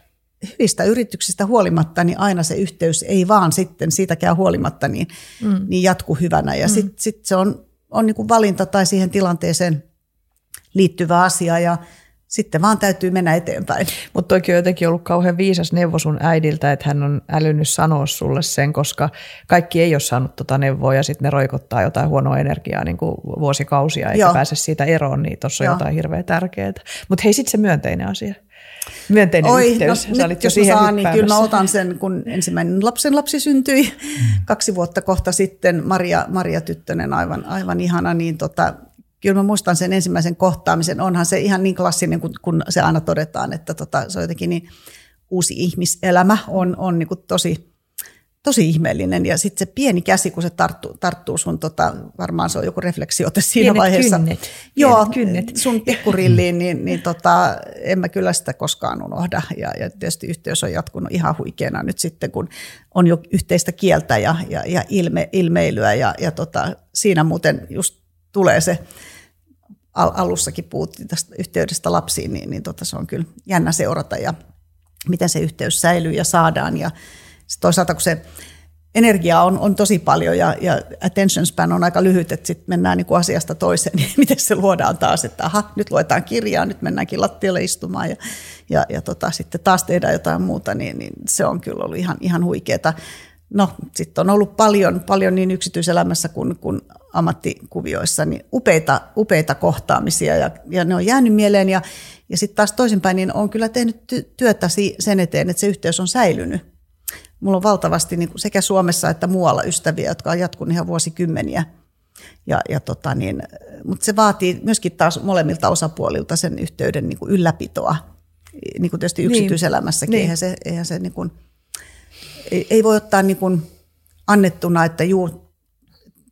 hyvistä yrityksistä huolimatta, niin aina se yhteys ei vaan sitten siitäkään huolimatta niin, mm. niin jatku hyvänä. Ja mm. sitten sit se on, on niin kuin valinta tai siihen tilanteeseen liittyvä asia ja sitten vaan täytyy mennä eteenpäin. Mutta toki on jotenkin ollut kauhean viisas neuvo sun äidiltä, että hän on älynyt sanoa sulle sen, koska kaikki ei ole saanut tota neuvoa ja sitten ne roikottaa jotain huonoa energiaa niin kuin vuosikausia eikä Joo. pääse siitä eroon, niin tuossa on Joo. jotain hirveän tärkeää. Mutta hei, sitten se myönteinen asia. Myönteinen Oi, yhteys. no, Sä nyt jo jos saan, niin kyllä mä otan sen, kun ensimmäinen lapsen lapsi syntyi kaksi vuotta kohta sitten, Maria, Maria Tyttönen, aivan, aivan ihana, niin tota, kyllä mä muistan sen ensimmäisen kohtaamisen. Onhan se ihan niin klassinen, kun, kun se aina todetaan, että tota, se on jotenkin niin uusi ihmiselämä on, on niin kuin tosi, tosi ihmeellinen. Ja sitten se pieni käsi, kun se tarttuu, tarttuu sun, tota, varmaan se on joku refleksiote siinä Pienet vaiheessa. kynnet. Joo, kynnet. sun pikkurilliin, niin, niin tota, en mä kyllä sitä koskaan unohda. Ja, ja tietysti yhteys on jatkunut ihan huikeana nyt sitten, kun on jo yhteistä kieltä ja, ja, ja ilme, ilmeilyä. Ja, ja tota, siinä muuten just tulee se, al- alussakin puhuttiin tästä yhteydestä lapsiin, niin, niin tota, se on kyllä jännä seurata ja miten se yhteys säilyy ja saadaan. Ja toisaalta kun se energiaa on, on tosi paljon ja, ja attention span on aika lyhyt, että sitten mennään niin asiasta toiseen, (laughs) niin miten se luodaan taas, että aha, nyt luetaan kirjaa, nyt mennäänkin lattialle istumaan ja, ja, ja tota, sitten taas tehdään jotain muuta, niin, niin se on kyllä ollut ihan, ihan huikeeta. No, sitten on ollut paljon, paljon niin yksityiselämässä kuin, kuin ammattikuvioissa, niin upeita, upeita kohtaamisia ja, ja ne on jäänyt mieleen ja, ja sitten taas toisinpäin, niin on kyllä tehnyt ty- työtä sen eteen, että se yhteys on säilynyt. Mulla on valtavasti niin kuin sekä Suomessa että muualla ystäviä, jotka on jatkunut ihan vuosikymmeniä. Ja, ja tota niin, mutta se vaatii myöskin taas molemmilta osapuolilta sen yhteyden niin kuin ylläpitoa. Niin kuin tietysti yksityiselämässäkin. Niin. Eihän se, eihän se niin kuin, ei, ei voi ottaa niin kuin annettuna, että juu,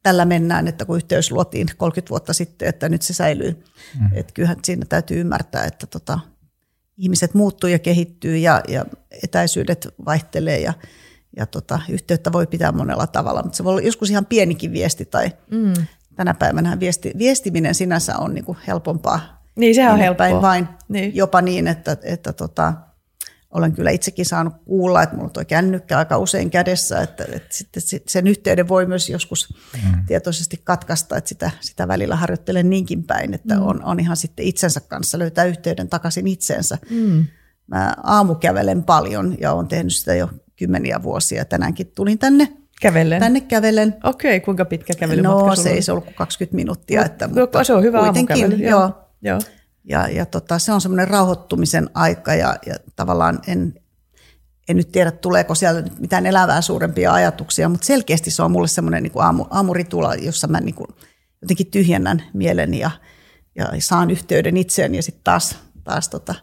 tällä mennään, että kun yhteys luotiin 30 vuotta sitten, että nyt se säilyy. Mm. Että kyllähän siinä täytyy ymmärtää, että tota, ihmiset muuttuu ja kehittyy ja, ja etäisyydet vaihtelee ja, ja tota, yhteyttä voi pitää monella tavalla, mutta se voi olla joskus ihan pienikin viesti tai mm. tänä päivänä viesti, viestiminen sinänsä on niin kuin helpompaa. Niin, sehän on helppoa. vain Niin. jopa niin, että, että tota, olen kyllä itsekin saanut kuulla, että mulla on tuo kännykkä aika usein kädessä, että, että sitten sit- sen yhteyden voi myös joskus mm. tietoisesti katkaista, että sitä, sitä välillä harjoittelen niinkin päin, että mm. on, on ihan sitten itsensä kanssa löytää yhteyden takaisin itseensä. Mm. Mä aamukävelen paljon ja olen tehnyt sitä jo kymmeniä vuosia. Tänäänkin tulin tänne, Kävellen. tänne kävelen. Okei, kuinka pitkä kävelymatka No se ei se ollut kuin 20 minuuttia. Mut- että, no, se on hyvä kuitenkin, aamukävely, joo. joo. Ja, ja tota, se on semmoinen rauhoittumisen aika ja, ja tavallaan en, en nyt tiedä, tuleeko siellä mitään elävää suurempia ajatuksia, mutta selkeästi se on mulle semmoinen niin aamu, aamuritula, jossa mä niin kuin jotenkin tyhjennän mieleni ja, ja saan yhteyden itseen ja sitten taas, taas tota,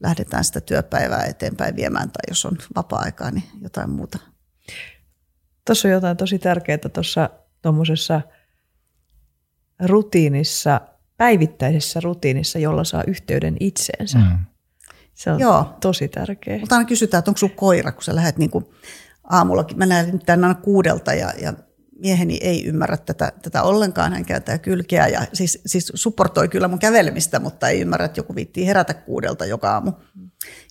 lähdetään sitä työpäivää eteenpäin viemään tai jos on vapaa-aikaa, niin jotain muuta. Tuossa on jotain tosi tärkeää tuossa tuommoisessa rutiinissa, päivittäisessä rutiinissa, jolla saa yhteyden itseensä. Mm. Se on Joo. tosi tärkeä. Mutta aina kysytään, että onko sinulla koira, kun sä lähdet niin kuin aamullakin. Mä lähdin tänne aina kuudelta ja, ja mieheni ei ymmärrä tätä, tätä ollenkaan. Hän käyttää kylkeä ja siis, siis supportoi kyllä mun kävelemistä, mutta ei ymmärrä, että joku viittii herätä kuudelta joka aamu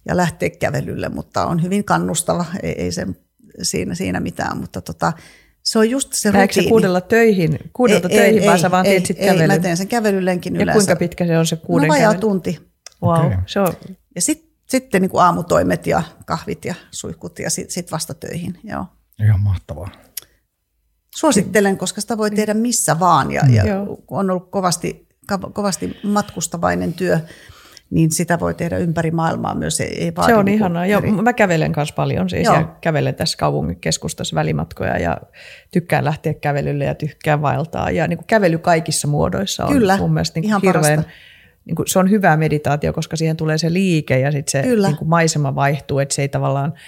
ja lähteä kävelylle, mutta on hyvin kannustava, ei, ei sen siinä, siinä mitään, mutta tota, se on just se rutiini. kuudella töihin, kuudelta ei, töihin, ei, vaan sä vaan teet sitten kävelyn? Ei, mä teen sen kävelyllenkin ja yleensä. kuinka pitkä se on se kuuden No vajaa kävely? tunti. Wow. Okay. Se on... Ja sit, sitten niin kuin aamutoimet ja kahvit ja suihkut ja sitten sit vasta töihin. Joo. Ihan mahtavaa. Suosittelen, koska sitä voi tehdä missä vaan ja, ja on ollut kovasti, kovasti matkustavainen työ, niin sitä voi tehdä ympäri maailmaa myös. Ei, ei se on niin ihanaa. Joo, mä kävelen kanssa paljon siis Joo. ja kävelen tässä kaupungin keskustassa välimatkoja ja tykkään lähteä kävelylle ja tykkään vaeltaa. Ja niin kuin kävely kaikissa muodoissa on Kyllä, mun mielestä niin kuin hirveän, niin kuin, se on hyvä meditaatio, koska siihen tulee se liike ja sitten se niin kuin maisema vaihtuu, että se ei tavallaan –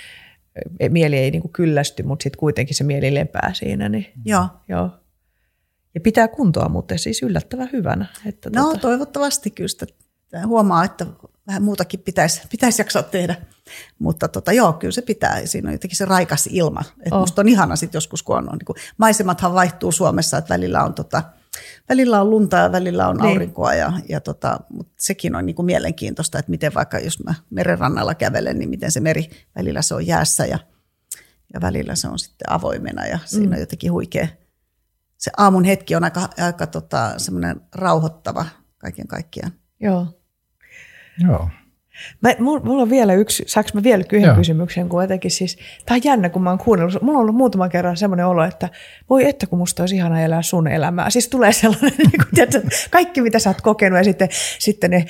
E, mieli ei niin kuin kyllästy, mutta sitten kuitenkin se mieli lepää siinä. Niin, joo. joo. Ja pitää kuntoa muuten siis yllättävän hyvänä. Että no tuota... toivottavasti kyllä sitä huomaa, että vähän muutakin pitäisi, pitäisi jaksaa tehdä. Mutta tota, joo, kyllä se pitää. Siinä on jotenkin se raikas ilma. Et oh. Musta on ihana sitten joskus, kun on, on niin kuin, maisemathan vaihtuu Suomessa, että välillä on tota, välillä on lunta ja välillä on niin. aurinkoa, ja, ja tota, mutta sekin on niin kuin mielenkiintoista, että miten vaikka jos mä merenrannalla kävelen, niin miten se meri, välillä se on jäässä ja, ja välillä se on sitten avoimena ja siinä mm. on jotenkin huikea. Se aamun hetki on aika, aika tota, semmoinen rauhoittava kaiken kaikkiaan. Joo. Joo. Mä, mulla on vielä yksi, saanko mä vielä yhden Joo. kysymyksen, kun jotenkin siis, tää on jännä, kun mä oon kuunnellut, mulla on ollut muutama kerran semmoinen olo, että voi että kun musta olisi ihana elää sun elämää. Siis tulee sellainen, (laughs) niin kuin, tiedätkö, kaikki mitä sä oot kokenut ja sitten, sitten ne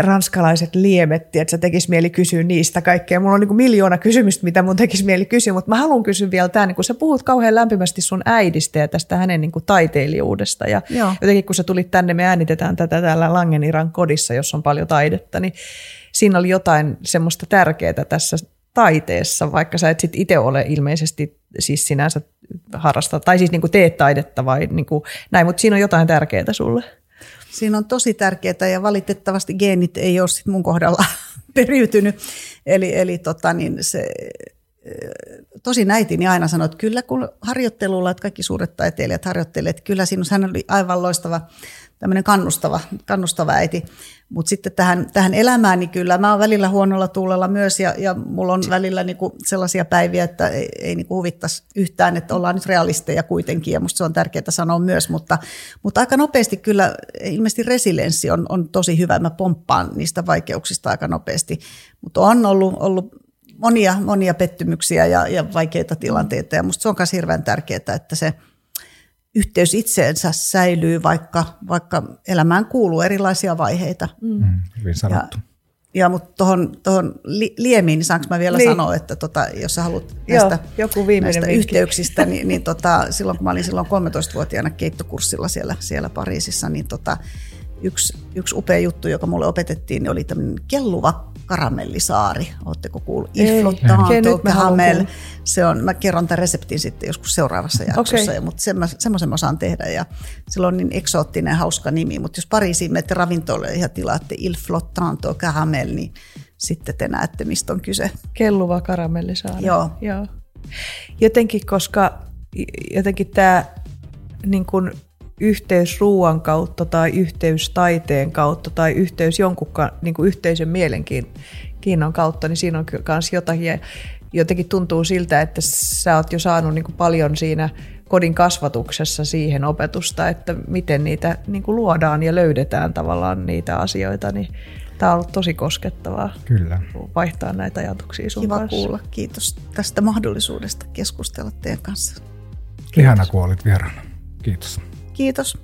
ranskalaiset liemet, että sä tekis mieli kysyä niistä kaikkea. Mulla on niin kuin miljoona kysymystä, mitä mun tekisi mieli kysyä, mutta mä haluan kysyä vielä tämän, niin kun sä puhut kauhean lämpimästi sun äidistä ja tästä hänen niin kuin taiteilijuudesta. Ja Joo. jotenkin kun sä tulit tänne, me äänitetään tätä täällä Langeniran kodissa, jossa on paljon taidetta, niin siinä oli jotain semmoista tärkeää tässä taiteessa, vaikka sä et sit itse ole ilmeisesti siis sinänsä harrasta, tai siis niinku teet taidetta vai niinku näin, mutta siinä on jotain tärkeää sulle. Siinä on tosi tärkeää ja valitettavasti geenit ei ole sit mun kohdalla (laughs) periytynyt. Eli, eli tota, niin se, tosi äitini aina sanoi, että kyllä kun harjoittelulla, että kaikki suuret taiteilijat harjoittelevat, että kyllä siinä hän oli aivan loistava tämmöinen kannustava, kannustava äiti. Mutta sitten tähän, tähän elämään, niin kyllä mä oon välillä huonolla tuulella myös ja, ja mulla on välillä niinku sellaisia päiviä, että ei, ei niinku huvittaisi yhtään, että ollaan nyt realisteja kuitenkin ja musta se on tärkeää sanoa myös, mutta, mutta aika nopeasti kyllä ilmeisesti resilienssi on, on tosi hyvä, mä pomppaan niistä vaikeuksista aika nopeasti, mutta on ollut, ollut monia, monia pettymyksiä ja, ja vaikeita tilanteita ja musta se on myös hirveän tärkeää, että se – yhteys itseensä säilyy, vaikka, vaikka elämään kuuluu erilaisia vaiheita. Mm. mm hyvin sanottu. Ja, ja mutta tuohon tohon li, liemiin, niin saanko mä vielä niin. sanoa, että tota, jos sä haluat näistä, Joo, joku näistä yhteyksistä, niin, niin tota, silloin kun mä olin silloin 13-vuotiaana keittokurssilla siellä, siellä Pariisissa, niin tota, yksi, yksi upea juttu, joka mulle opetettiin, niin oli tämmöinen kelluva karamellisaari. Oletteko kuullut? Il flottanto caramel. Se on, mä kerron tämän reseptin sitten joskus seuraavassa jaksossa, okay. mutta semmoisen mä osaan tehdä. Ja sillä on niin eksoottinen, hauska nimi, mutta jos Pariisiin menette ravintolle ja tilaatte Il flottanto caramel, niin sitten te näette, mistä on kyse. Kelluva karamellisaari. Joo. Joo. Jotenkin, koska jotenkin tämä niin kuin yhteys ruoan kautta tai yhteys taiteen kautta tai yhteys jonkun niin kuin yhteisön mielenkiinnon kautta, niin siinä on myös jotakin. Ja jotenkin tuntuu siltä, että sä oot jo saanut niin kuin paljon siinä kodin kasvatuksessa siihen opetusta, että miten niitä niin kuin luodaan ja löydetään tavallaan niitä asioita, niin tämä on ollut tosi koskettavaa Kyllä. vaihtaa näitä ajatuksia sun Kiva kanssa. kuulla. Kiitos tästä mahdollisuudesta keskustella teidän kanssa. Ihana, kun olit vieraana. Kiitos. Kiitos.